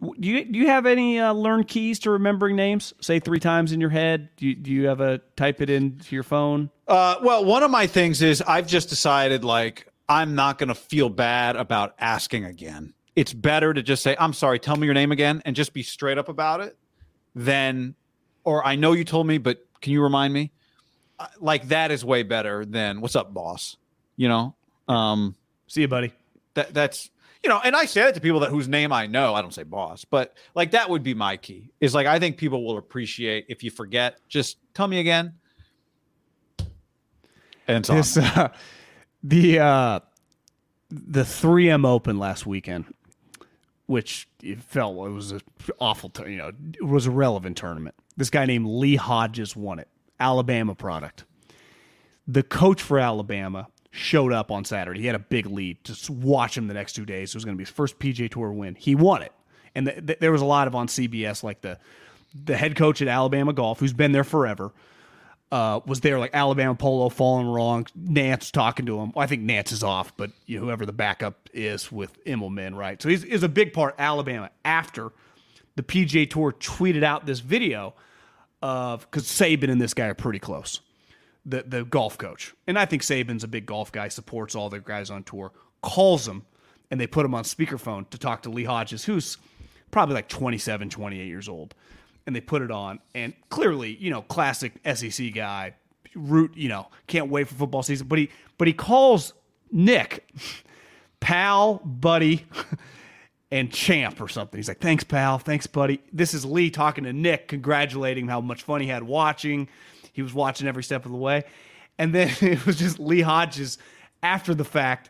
Do you do you have any uh, learned keys to remembering names? Say three times in your head. Do you, do you have a type it into your phone? Uh, well, one of my things is I've just decided like I'm not going to feel bad about asking again. It's better to just say I'm sorry. Tell me your name again, and just be straight up about it. Then, or I know you told me, but can you remind me? Uh, like that is way better than what's up, boss. You know. Um, See you, buddy. That that's you know, and I say that to people that whose name I know. I don't say boss, but like that would be my key. Is like I think people will appreciate if you forget. Just tell me again. And so this, uh, the uh, the 3M Open last weekend, which it felt it was an awful, you know, it was a relevant tournament. This guy named Lee Hodges won it, Alabama product. The coach for Alabama showed up on Saturday. He had a big lead. Just watch him the next two days. It was going to be his first PGA Tour win. He won it, and the, the, there was a lot of on CBS like the the head coach at Alabama Golf, who's been there forever. Uh, was there like Alabama Polo falling wrong? Nantz talking to him. Well, I think Nantz is off, but you know, whoever the backup is with Immelman, right? So he's is a big part Alabama after the PGA Tour tweeted out this video of because Saban and this guy are pretty close the the golf coach, and I think Saban's a big golf guy, supports all the guys on tour, calls him and they put him on speakerphone to talk to Lee Hodges, who's probably like 27, 28 years old. And they put it on, and clearly, you know, classic SEC guy, root, you know, can't wait for football season. But he, but he calls Nick, pal, buddy, and champ or something. He's like, thanks, pal, thanks, buddy. This is Lee talking to Nick, congratulating him how much fun he had watching. He was watching every step of the way, and then it was just Lee Hodges after the fact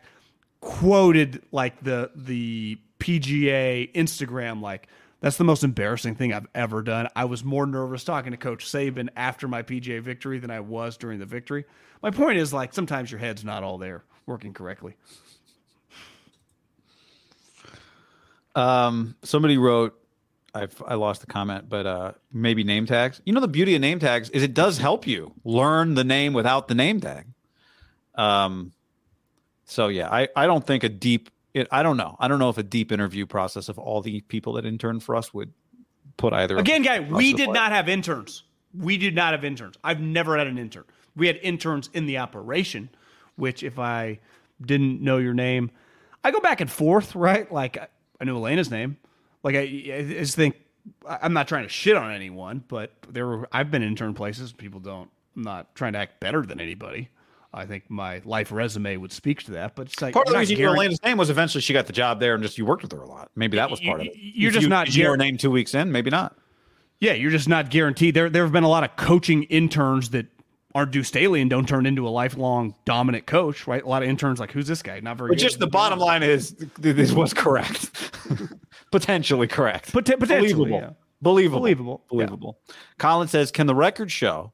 quoted like the the PGA Instagram like that's the most embarrassing thing I've ever done. I was more nervous talking to Coach Saban after my PGA victory than I was during the victory. My point is like sometimes your head's not all there working correctly. Um, somebody wrote, I've I lost the comment, but uh, maybe name tags. You know, the beauty of name tags is it does help you learn the name without the name tag. Um, so yeah, I I don't think a deep. It, I don't know. I don't know if a deep interview process of all the people that interned for us would put either. Again, guy, we did not have interns. We did not have interns. I've never had an intern. We had interns in the operation, which if I didn't know your name, I go back and forth, right? Like I knew Elena's name. Like I, I just think I'm not trying to shit on anyone, but there were I've been intern places. People don't. I'm not trying to act better than anybody. I think my life resume would speak to that, but it's like part of the reason you know Elena's name was eventually she got the job there and just you worked with her a lot. Maybe that was part of it. You're if just you, not your name two weeks in, maybe not. Yeah, you're just not guaranteed. There, there have been a lot of coaching interns that aren't Deuce Staley and don't turn into a lifelong dominant coach, right? A lot of interns like, who's this guy? Not very. But just the bottom line is this was correct, potentially correct, Pot- potentially, believable, yeah. believable, believable, believable. Yeah. Colin says, can the record show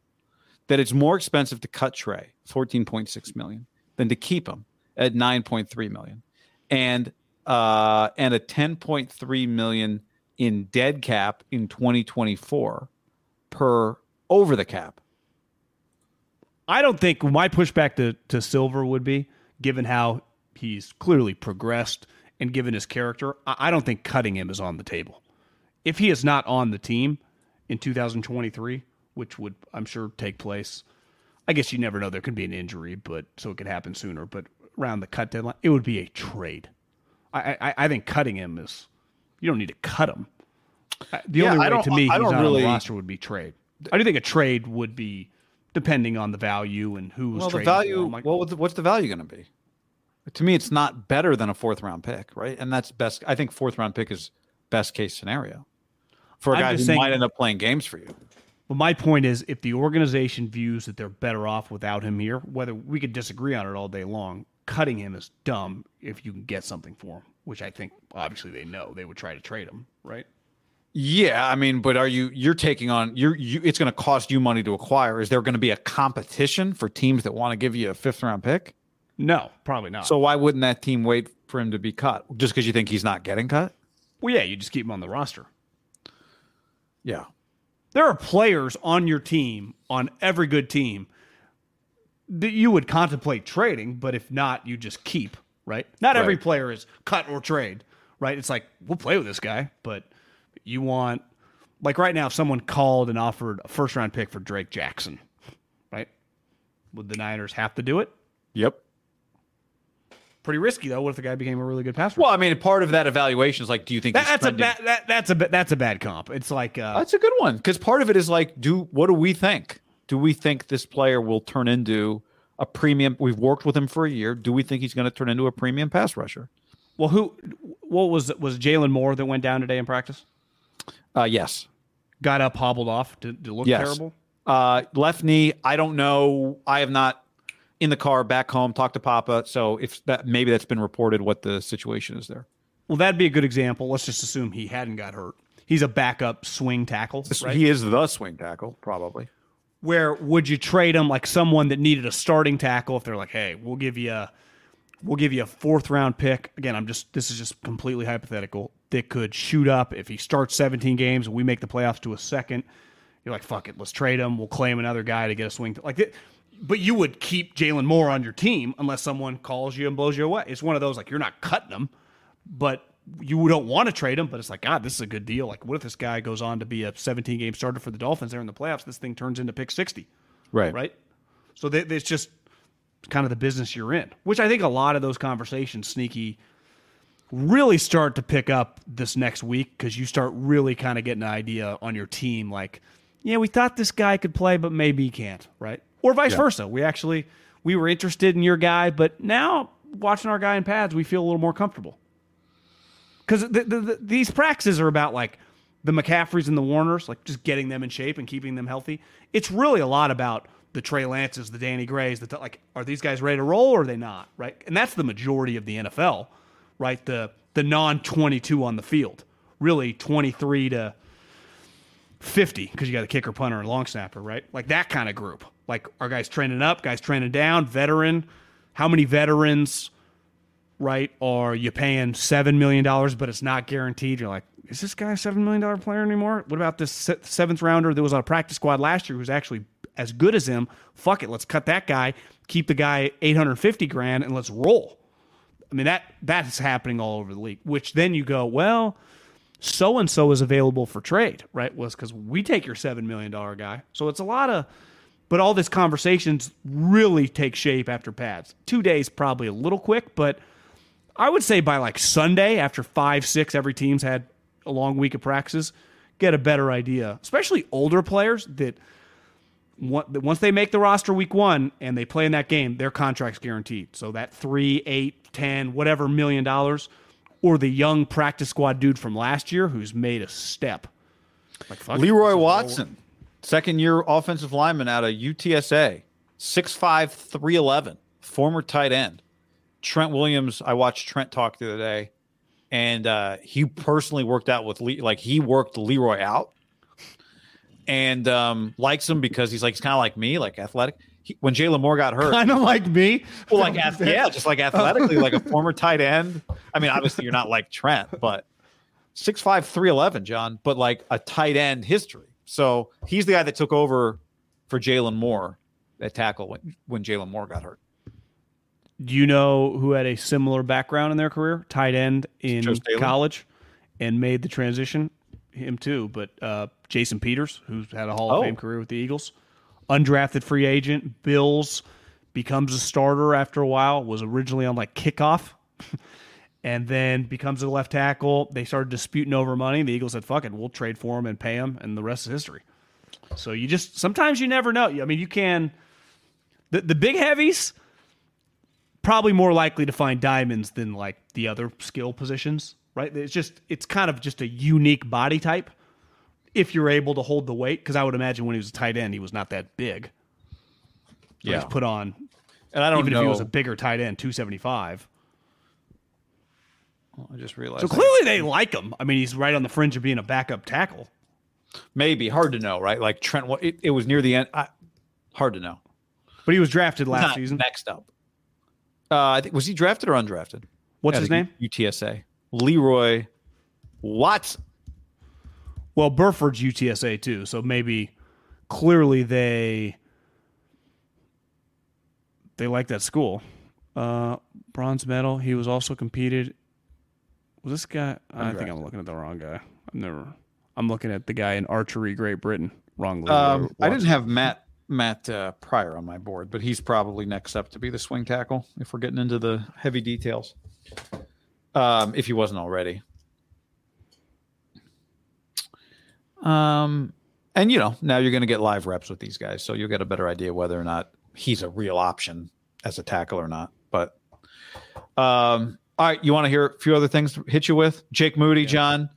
that it's more expensive to cut Trey, fourteen point six million, than to keep him at nine point three million, and uh, and a ten point three million in dead cap in twenty twenty four per over the cap I don't think my pushback to, to Silver would be, given how he's clearly progressed and given his character, I don't think cutting him is on the table. If he is not on the team in 2023, which would, I'm sure, take place, I guess you never know. There could be an injury, but so it could happen sooner. But around the cut deadline, it would be a trade. I, I, I think cutting him is, you don't need to cut him. The yeah, only way to me he's not really, on the roster would be trade. I do think a trade would be depending on the value and who's well, the value. Like, well, what's the value going to be? To me, it's not better than a fourth round pick, right? And that's best. I think fourth round pick is best case scenario for a guy who saying, might end up playing games for you. But my point is, if the organization views that they're better off without him here, whether we could disagree on it all day long, cutting him is dumb if you can get something for him, which I think obviously they know they would try to trade him, right? Yeah, I mean, but are you you're taking on you're you it's going to cost you money to acquire. Is there going to be a competition for teams that want to give you a fifth round pick? No, probably not. So why wouldn't that team wait for him to be cut? Just because you think he's not getting cut? Well, yeah, you just keep him on the roster. Yeah. There are players on your team, on every good team, that you would contemplate trading, but if not, you just keep, right? Not right. every player is cut or trade, right? It's like, we'll play with this guy, but – you want like right now if someone called and offered a first round pick for Drake Jackson, right? Would the Niners have to do it? Yep. Pretty risky though. What if the guy became a really good passer? Well, I mean, part of that evaluation is like, do you think that, that's trending? a bad that, that's a that's a bad comp. It's like uh, that's a good one because part of it is like, do what do we think? Do we think this player will turn into a premium? We've worked with him for a year. Do we think he's going to turn into a premium pass rusher? Well, who? What was was Jaylon Moore that went down today in practice? Uh, yes. Got up, hobbled off. Did, did look yes. terrible? Uh, left knee. I don't know. I have not in the car back home talk to Papa. So if that maybe that's been reported, what the situation is there. Well, that'd be a good example. Let's just assume he hadn't got hurt. He's a backup swing tackle. Right? He is the swing tackle, probably. Where would you trade him like someone that needed a starting tackle if they're like, hey, we'll give you a we'll give you a fourth round pick. Again, I'm just this is just completely hypothetical that could shoot up if he starts 17 games and we make the playoffs to a second. You're like, fuck it, let's trade him. We'll claim another guy to get a swing. T-. Like, but you would keep Jaylon Moore on your team unless someone calls you and blows you away. It's one of those like you're not cutting him, but you don't want to trade him. But it's like, God, this is a good deal. Like, what if this guy goes on to be a 17 game starter for the Dolphins there in the playoffs? This thing turns into pick 60. Right. Right. So it's just kind of the business you're in, which I think a lot of those conversations, sneaky really start to pick up this next week because you start really kind of getting an idea on your team. Like, yeah, we thought this guy could play, but maybe he can't, right? Or vice Yeah. versa. We actually we were interested in your guy, but now watching our guy in pads, we feel a little more comfortable because the, the, the, these practices are about like the McCaffreys and the Woerners, like just getting them in shape and keeping them healthy. It's really a lot about the Trey Lances, the Danny Grays, the like, are these guys ready to roll or are they not? Right, and that's the majority of the NFL, right? The the non twenty two on the field, really twenty three to fifty because you got a kicker, punter, and long snapper, right? Like that kind of group. Like are guys training up, guys training down, veteran. How many veterans? right? Are you paying seven million dollars, but it's not guaranteed. You're like, is this guy a seven million dollar player anymore? What about this seventh rounder that was on a practice squad last year who was actually as good as him? Fuck it, let's cut that guy, keep the guy eight hundred fifty grand, and let's roll. I mean that that's happening all over the league. Which then you go, well, so and so is available for trade, right? Was because we take your seven million dollar guy. So it's a lot of but all this conversations really take shape after pads. Two days probably a little quick, but I would say by like Sunday, after five, six, every team's had a long week of practices, get a better idea. Especially older players that once they make the roster week one and they play in that game, their contract's guaranteed. So that three, eight, ten, whatever million dollars, or the young practice squad dude from last year who's made a step. Like Leroy. Watson, second year offensive lineman out of UTSA, 6'5, 311, former tight end. Trent Williams, I watched Trent talk the other day, and uh, he personally worked out with Le- like he worked Leroy out, and um, likes him because he's like he's kind of like me, like athletic. He, when Jaylon Moore got hurt, Kind of like me. well, like yeah, just like athletically, like a former tight end. I mean, obviously you're not like Trent, but 6'5", 311, John, but like a tight end history. So he's the guy that took over for Jaylon Moore at tackle when when Jaylon Moore got hurt. Do you know who had a similar background in their career? Tight end in college and made the transition. Him too, but uh, Jason Peters, who's had a Hall Oh. of Fame career with the Eagles, undrafted free agent, Bills, becomes a starter after a while. Was originally on like kickoff, and then becomes a left tackle. They started disputing over money. The Eagles said, "Fuck it, we'll trade for him and pay him," and the rest is history. So you just sometimes you never know. I mean, you can the the big heavies probably more likely to find diamonds than like the other skill positions, right? It's just it's kind of just a unique body type if you're able to hold the weight because I would imagine when he was a tight end he was not that big. So Yeah. he's put on And I don't even know. if he was a bigger tight end, 275. I just realized. So clearly they like him. I mean, he's right on the fringe of being a backup tackle. maybe hard to know, right? Like Trent, it, it was near the end. I, hard to know. But he was drafted last Not season. Next up, uh, I think was he drafted or undrafted? What's Out his name? UTSA. Leroy Watson. Well, Burford's UTSA too, so maybe clearly they they like that school. Uh, bronze medal. He was also competed. Was this guy? I think I'm looking at the wrong guy. I'm never. I'm looking at the guy in archery, Great Britain. Wrong. Um, I didn't have Matt Matt uh, Pryor on my board, but he's probably next up to be the swing tackle if we're getting into the heavy details. Um, if he wasn't already. Um, and you know now you're going to get live reps with these guys, so you'll get a better idea whether or not he's a real option as a tackle or not. But um, all right, you want to hear a few other things to hit you with? Jake Moody, John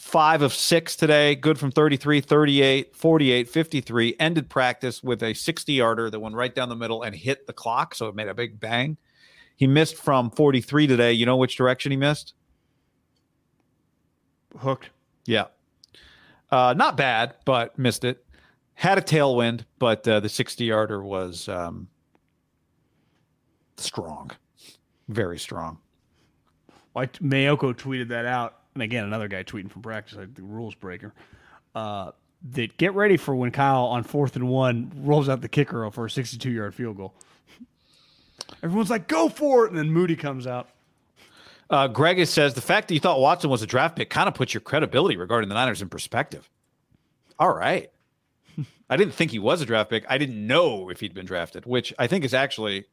five of six today, good from 33, 38, 48, 53. Ended practice with a 60 yarder that went right down the middle and hit the clock. So it made a big bang. He missed from 43 today. You know which direction he missed? hooked. Yeah. Uh, not bad, but missed it. Had a tailwind, but uh, the 60 yarder was um, strong. Very strong. Like Maiocco tweeted that out, and again another guy tweeting from practice, like the rules breaker. Uh, that get ready for when Kyle on fourth and one rolls out the kicker for a 62 yard field goal. Everyone's like, "Go for it!" and then Moody comes out. Uh, Greg says the fact that you thought Watson was a draft pick kind of puts your credibility regarding the Niners in perspective. All right. I didn't think he was a draft pick. I didn't know if he'd been drafted, which I think is actually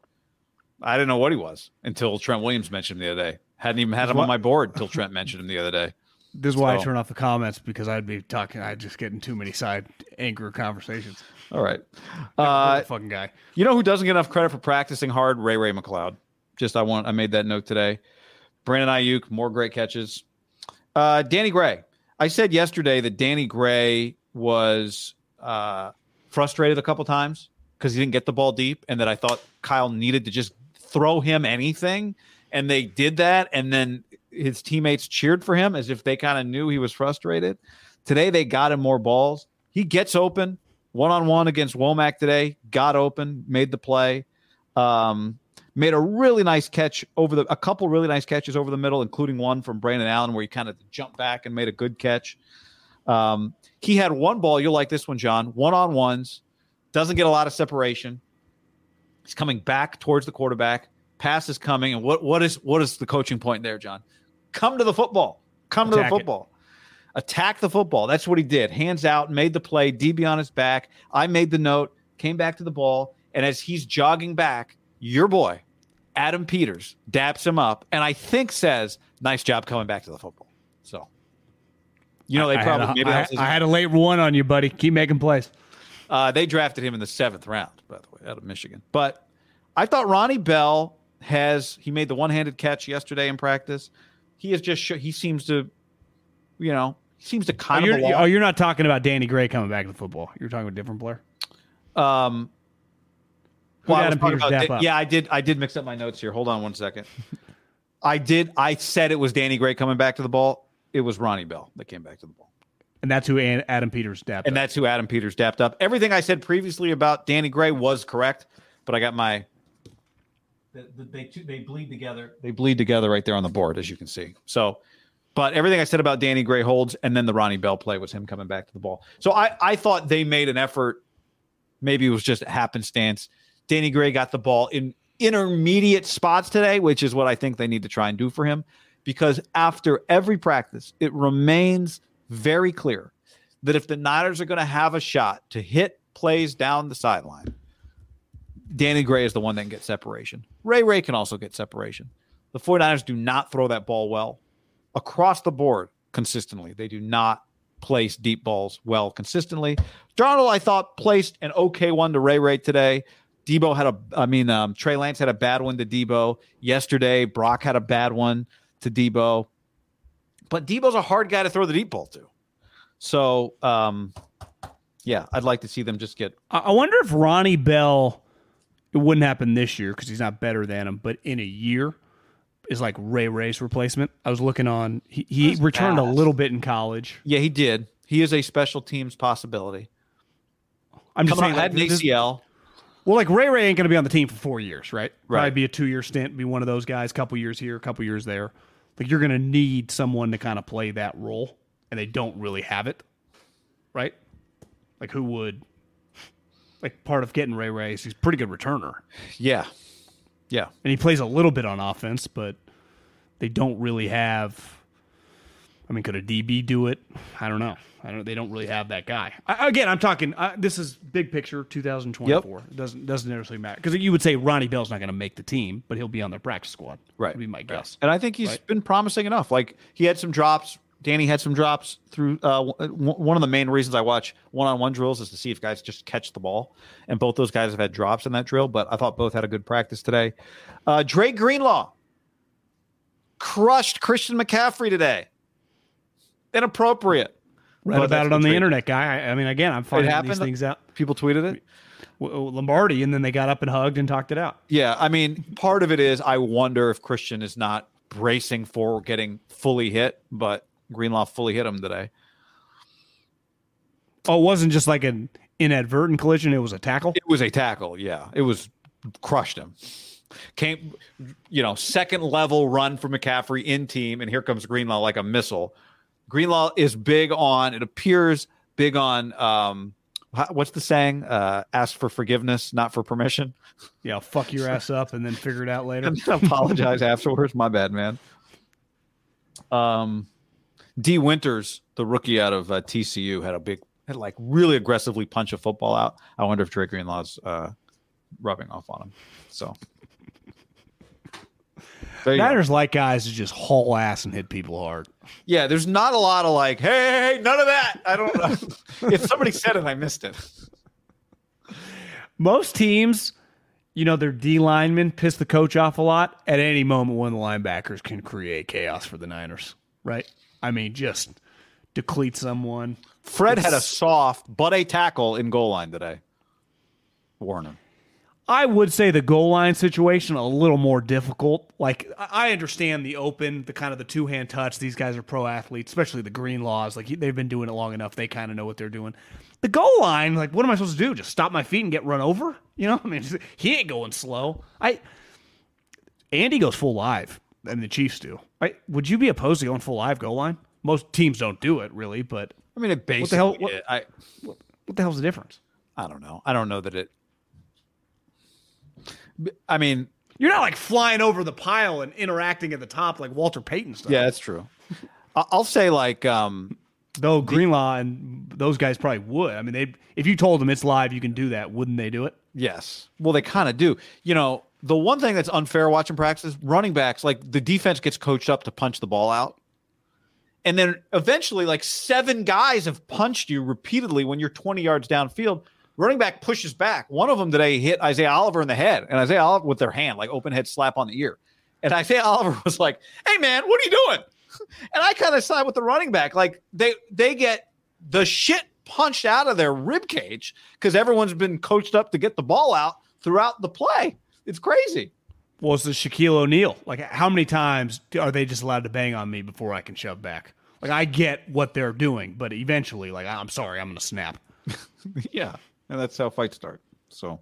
I didn't know what he was until Trent Williams mentioned him the other day. Hadn't even had him on my board until Trent mentioned him the other day. This is why I turn off the comments because I'd be talking. I'd just get in too many side anger conversations. All right. Uh, Uh, fucking guy. you know who doesn't get enough credit for practicing hard? Ray Ray McCloud. Just I want I made that note today. Brandon Aiyuk, more great catches. Uh, Danny Gray. I said yesterday that Danny Gray was uh, frustrated a couple times because he didn't get the ball deep, and that I thought Kyle needed to just throw him anything, and they did that, and then his teammates cheered for him as if they kind of knew he was frustrated. Today they got him more balls. He gets open one on one against Womack today. Got open, made the play. Um, made a really nice catch over the a couple really nice catches over the middle, including one from Brandon Allen where he kind of jumped back and made a good catch. Um, he had one ball. You'll like this one, John. One on ones, doesn't get a lot of separation. He's coming back towards the quarterback. Pass is coming, and what what is what is the coaching point there, John? Come to the football. Come to Attack the it. football. Attack the football. That's what he did. Hands out, made the play. DB on his back. I made the note. Came back to the ball, and as he's jogging back, your boy, Adam Peters, daps him up, and I think says, "Nice job coming back to the football." So, you know, they I probably had a, maybe I- that was his- I had a late one on you, buddy. Keep making plays. uh, they drafted him in the seventh round, by the way, out of Michigan. But I thought Ronnie Bell has he made the one-handed catch yesterday in practice. He is just he seems to, you know, he seems to Oh kind of you're, belong. oh, you're not talking about Danny Gray coming back to the football. You're talking about a different player. um, well, I about- yeah, I did. I did mix up my notes here. Hold on one second. I did. I said it was Danny Gray coming back to the ball. It was Ronnie Bell that came back to the ball. And that's who Adam Peters dapped. And up. that's who Adam Peters dapped up. Everything I said previously about Danny Gray was correct, but I got my. They two, they bleed together. They bleed together right there on the board, as you can see. So, but everything I said about Danny Gray holds, and then the Ronnie Bell play was him coming back to the ball. So I, I thought they made an effort. Maybe it was just happenstance. Danny Gray got the ball in intermediate spots today, which is what I think they need to try and do for him. Because after every practice, it remains very clear that if the Niners are going to have a shot to hit plays down the sideline, Danny Gray is the one that can get separation. Ray Ray can also get separation. The 49ers do not throw that ball well across the board consistently. They do not place deep balls well consistently. Darnold, I thought, placed an okay one to Ray Ray today. Deebo had a, I mean, um, Trey Lance had a bad one to Deebo yesterday. Brock had a bad one to Deebo. But Deebo's a hard guy to throw the deep ball to. So, um, yeah, I'd like to see them just get. I wonder if Ronnie Bell. It wouldn't happen this year because he's not better than him. But in a year, is like Ray Ray's replacement. I was looking on. He, he returned a little bit in college. Yeah, he did. He is a special teams possibility. I'm just saying. out, had Like, an this- ACL. well, like Ray Ray ain't going to be on the team for four years, right? Right. Probably be a two year stint. Be one of those guys. Couple years here, couple years there. Like you're going to need someone to kind of play that role, and they don't really have it, right? Like who would? Like part of getting Ray Ray is he's a pretty good returner. Yeah, yeah. and he plays a little bit on offense, but they don't really have. I mean, could a DB do it? I don't know. I don't. They don't really have that guy. I, again, I'm talking. Uh, this is big picture, 2024. It doesn't doesn't necessarily matter because you would say Ronnie Bell's not going to make the team, but he'll be on their practice squad. Right. would be my guess. And I think he's Right. been promising enough. Like he had some drops. Danny had some drops through. Uh, w- one of the main reasons I watch one-on-one drills is to see if guys just catch the ball, and both those guys have had drops in that drill. But I thought both had a good practice today. Uh, Dre Greenlaw crushed Christian McCaffrey today. Inappropriate. Read But about it on the internet, guy. I, I mean, again, I'm finding these things out. People tweeted it. W- w- Lombardi, and then they got up and hugged and talked it out. Yeah, I mean, part of it is I wonder if Christian is not bracing for getting fully hit, but Greenlaw fully hit him today. Oh, it wasn't just like an inadvertent collision; it was a tackle. It was a tackle. Yeah, it was crushed him. Came, you know, second level run for McCaffrey in team, and here comes Greenlaw like a missile. Greenlaw is big on. It appears big on. Um, what's the saying? Uh, ask for forgiveness, not for permission. Yeah, fuck your ass up and then figure it out later. apologize afterwards. My bad, man. Um, Dee Winters, the rookie out of uh, TCU, had a big, had like really aggressively punch a football out. I wonder if Drake Greenlaw's uh, rubbing off on him. So Go. Niners like guys to just haul ass and hit people hard. Yeah, there's not a lot of like, hey, hey, hey none of that. I don't know. if somebody said it, I missed it. Most teams, you know, their D linemen piss the coach off a lot. At any moment, one of the linebackers can create chaos for the Niners, right? I mean, just deplete someone. Fred had a soft but a tackle in goal line today. Warn him. I would say the goal line situation a little more difficult. Like I understand the open, the kind of the two hand touch. These guys are pro athletes, especially the green laws. Like they've been doing it long enough; they kind of know what they're doing. The goal line, like what am I supposed to do? Just stop my feet and get run over? You know, I mean, he ain't going slow. I Andy goes full live, and the Chiefs do. Right? Would you be opposed to going full live goal line? Most teams don't do it really, but I mean, it basically. What the hell- what- I what the hell's the difference? I don't know. I don't know that it. I mean, You're not like flying over the pile and interacting at the top like Walter Payton stuff. yeah, that's true. I- I'll say like, um, Though Greenlaw and those guys probably would. I mean, they if you told them it's live, you can do that. Wouldn't they do it? yes. Well, they kind of do. You know, the one thing that's unfair watching practice, running backs, like the defense gets coached up to punch the ball out. And then eventually, like seven guys have punched you repeatedly when you're 20 yards downfield. Running back pushes back. One of them today hit Isaiah Oliver in the head, and Isaiah Oliver with their hand, like open head slap on the ear. And Isaiah Oliver was like, "Hey man, what are you doing?" And I kind of side with the running back. Like they they get the shit punched out of their rib cage because everyone's been coached up to get the ball out throughout the play. It's crazy. Well, it's the Shaquille O'Neal. Like, how many times are they just allowed to bang on me before I can shove back? Like, I get what they're doing, but eventually, like, I'm sorry, I'm going to snap. yeah, and that's how fights start. So,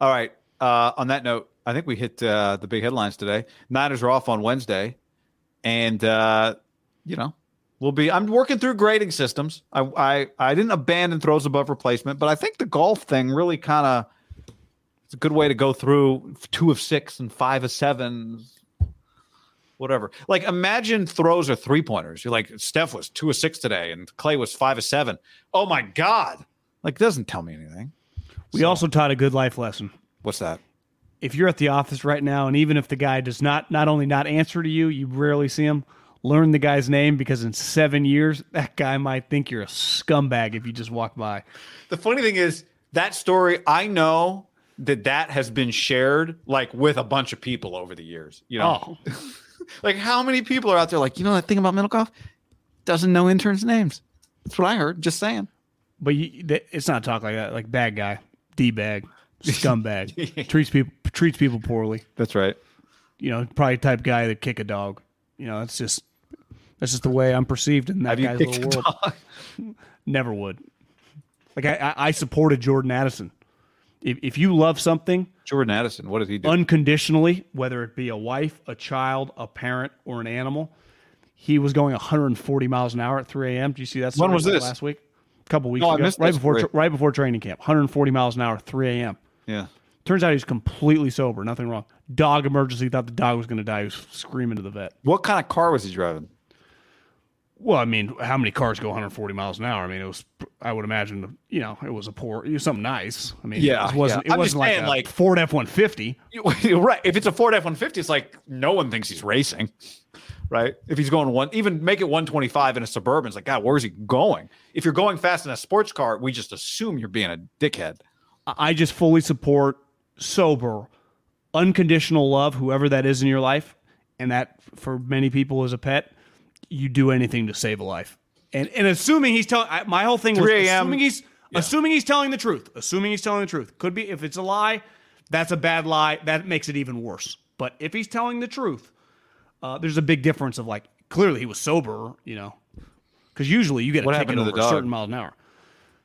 all right. Uh, on that note, I think we hit uh, the big headlines today. Niners are off on Wednesday, and uh, you know we'll be. I'm working through grading systems. I I, I didn't abandon throws above replacement, but I think the golf thing really kind of it's a good way to go through two of six and five of seven. Whatever. Like imagine throws are three pointers. You're like Steph was two of six today, and Clay was five of seven. Oh my god! Like it doesn't tell me anything. We also taught a good life lesson. What's that? If you're at the office right now, and even if the guy does not not only not answer to you, you rarely see him. Learn the guy's name because in seven years, that guy might think you're a scumbag if you just walk by. The funny thing is that story. I know that that has been shared like with a bunch of people over the years. You know, Oh, like how many people are out there like you know that thing about Middlekauff doesn't know interns' names. That's what I heard. Just saying. But you, it's not talk like that. Like bad guy, d bag, scumbag, treats people treats people poorly. That's right. You know, probably type guy that kick a dog. You know, that's just that's just the way I'm perceived in that Have guy's little world. dog? Never would. Like I, I, I supported Jordan Addison. If, if you love something Jordan Addison. What does he do? unconditionally, whether it be a wife, a child, a parent, or an animal, he was going 140 miles an hour at 3 a.m. Do you see that? When was this? Last week, a couple weeks No, ago, right before story. right before training camp. 140 miles an hour, 3 a.m. yeah. Turns out he's completely sober. Nothing wrong. Dog emergency. Thought the dog was going to die. He was screaming to the vet. What kind of car was he driving? Well, I mean, how many cars go 140 miles an hour? I mean, it was. I would imagine, you know, it was a poor, it was something nice. I mean, Yeah, it wasn't. yeah. It wasn't like saying, a like- Ford F 150. Right. If it's a Ford F one fifty, it's like no one thinks he's racing, right? If he's going one, even make it one twenty five in a suburban, it's like God, where's he going? If you're going fast in a sports car, we just assume you're being a dickhead. I just fully support sober, unconditional love, whoever that is in your life, and that for many people is a pet. You do anything to save a life, and and assuming he's telling. My whole thing was assuming he's assuming he's telling the truth. Assuming he's telling the truth could be if it's a lie, that's a bad lie. That makes it even worse. But if he's telling the truth, uh, there's a big difference of like clearly he was sober, you know, because usually you get a What ticket over a certain mile an hour.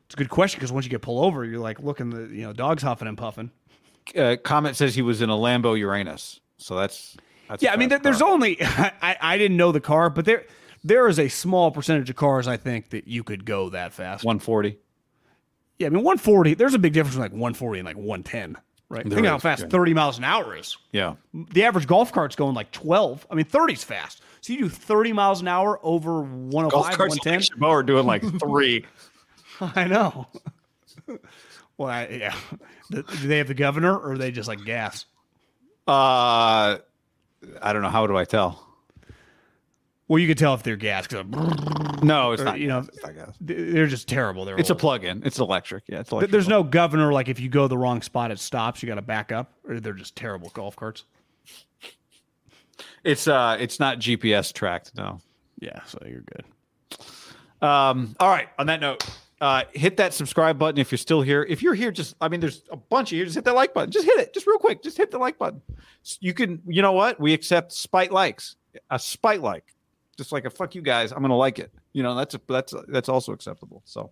It's a good question because once you get pulled over, you're like looking the you know dog's huffing and puffing. Uh, comment says he was in a Lambo Uranus, so that's, that's Yeah, I mean, there, there's only I, I didn't know the car, but there there is a small percentage of cars I think that you could go that fast. one forty. Yeah, I mean 140. There's a big difference between like 140 and like 110, right? There Think how is, fast yeah. 30 miles an hour is. Yeah, The average golf cart's going like 12. I mean, 30's fast. So you do 30 miles an hour over 105, golf carts 110. are doing like three. I know. well, I, yeah. Do do they have the governor or are they just like gas? uh, I don't know. How do I tell? Well, you can tell if they're gas because No, it's Or, not. you know, it's not gas. they're just terrible. They're It's a plug-in. It's electric. Yeah, it's electric. There's no governor. Like if you go the wrong spot, it stops. You got to back up, or they're just terrible golf carts. It's uh, it's not GPS tracked. No. Yeah, so you're good. Um, all right. On that note, uh, hit that subscribe button if you're still here. If you're here, just I mean, there's a bunch of you. Just hit that like button. Just hit it. Just real quick. Just hit the like button. You can. You know what? We accept spite likes. A spite like, just like a fuck you guys. I'm gonna like it. You know, that's a, that's that's also acceptable. So,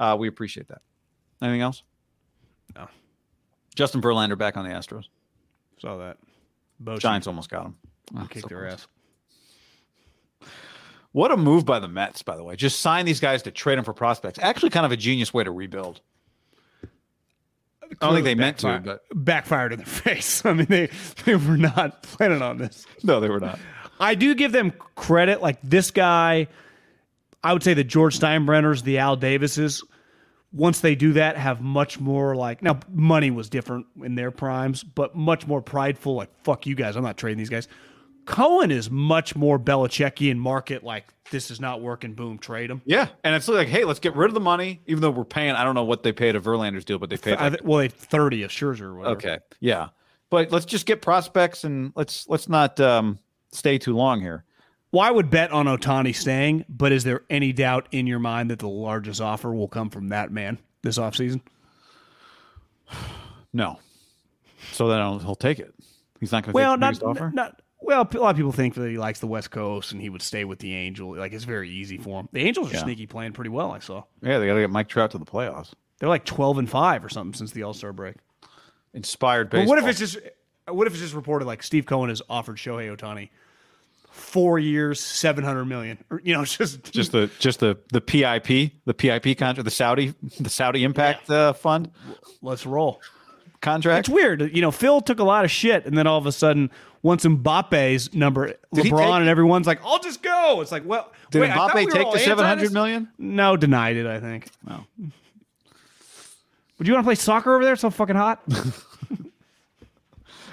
uh, we appreciate that. Anything else? No. Justin Verlander back on the Astros. Saw that. Giants almost got him. Oh, kicked so their ass. What a move by the Mets, by the way. Just sign these guys to trade them for prospects. Actually, kind of a genius way to rebuild. I don't think they meant to, but backfired in their face. I mean, they they were not planning on this. no, they were not. I do give them credit. Like this guy, I would say the George Steinbrenners, the Al Davises, once they do that, have much more like now money was different in their primes, but much more prideful. Like fuck you guys, I'm not trading these guys. Cohen is much more Belichickian market. Like this is not working. Boom, trade him. Yeah, and it's like, hey, let's get rid of the money, even though we're paying. I don't know what they paid a Verlander's deal, but they paid. Like, well, they thirty of Scherzer. Or whatever. okay, yeah, but let's just get prospects and let's let's not um, stay too long here. Well, I would bet on Ohtani staying, but is there any doubt in your mind that the largest offer will come from that man this offseason? No, so then I'll, he'll take it. He's not going to Well, take the not, biggest offer. not well. A lot of people think that he likes the West Coast and he would stay with the Angel. Like it's very easy for him. The Angels are Yeah. sneaky playing pretty well. I saw yeah, they got to get Mike Trout to the playoffs. they're like twelve and five or something since the All Star break. Inspired baseball. But what if it's just what if it's just reported like Steve Cohen has offered Shohei Ohtani four years, seven hundred million, or you know, just just the just the the PIF, the PIF contract, the Saudi the Saudi Impact uh, Fund let's roll. contract. It's weird. You know, Phil took a lot of shit, and then all of a sudden, once Mbappe's number, Did LeBron take- and everyone's like, "I'll just go." It's like, well, Did wait, Mbappe we take the seven hundred million? No, denied it. I think. No. Would you want to play soccer over there? It's so fucking hot.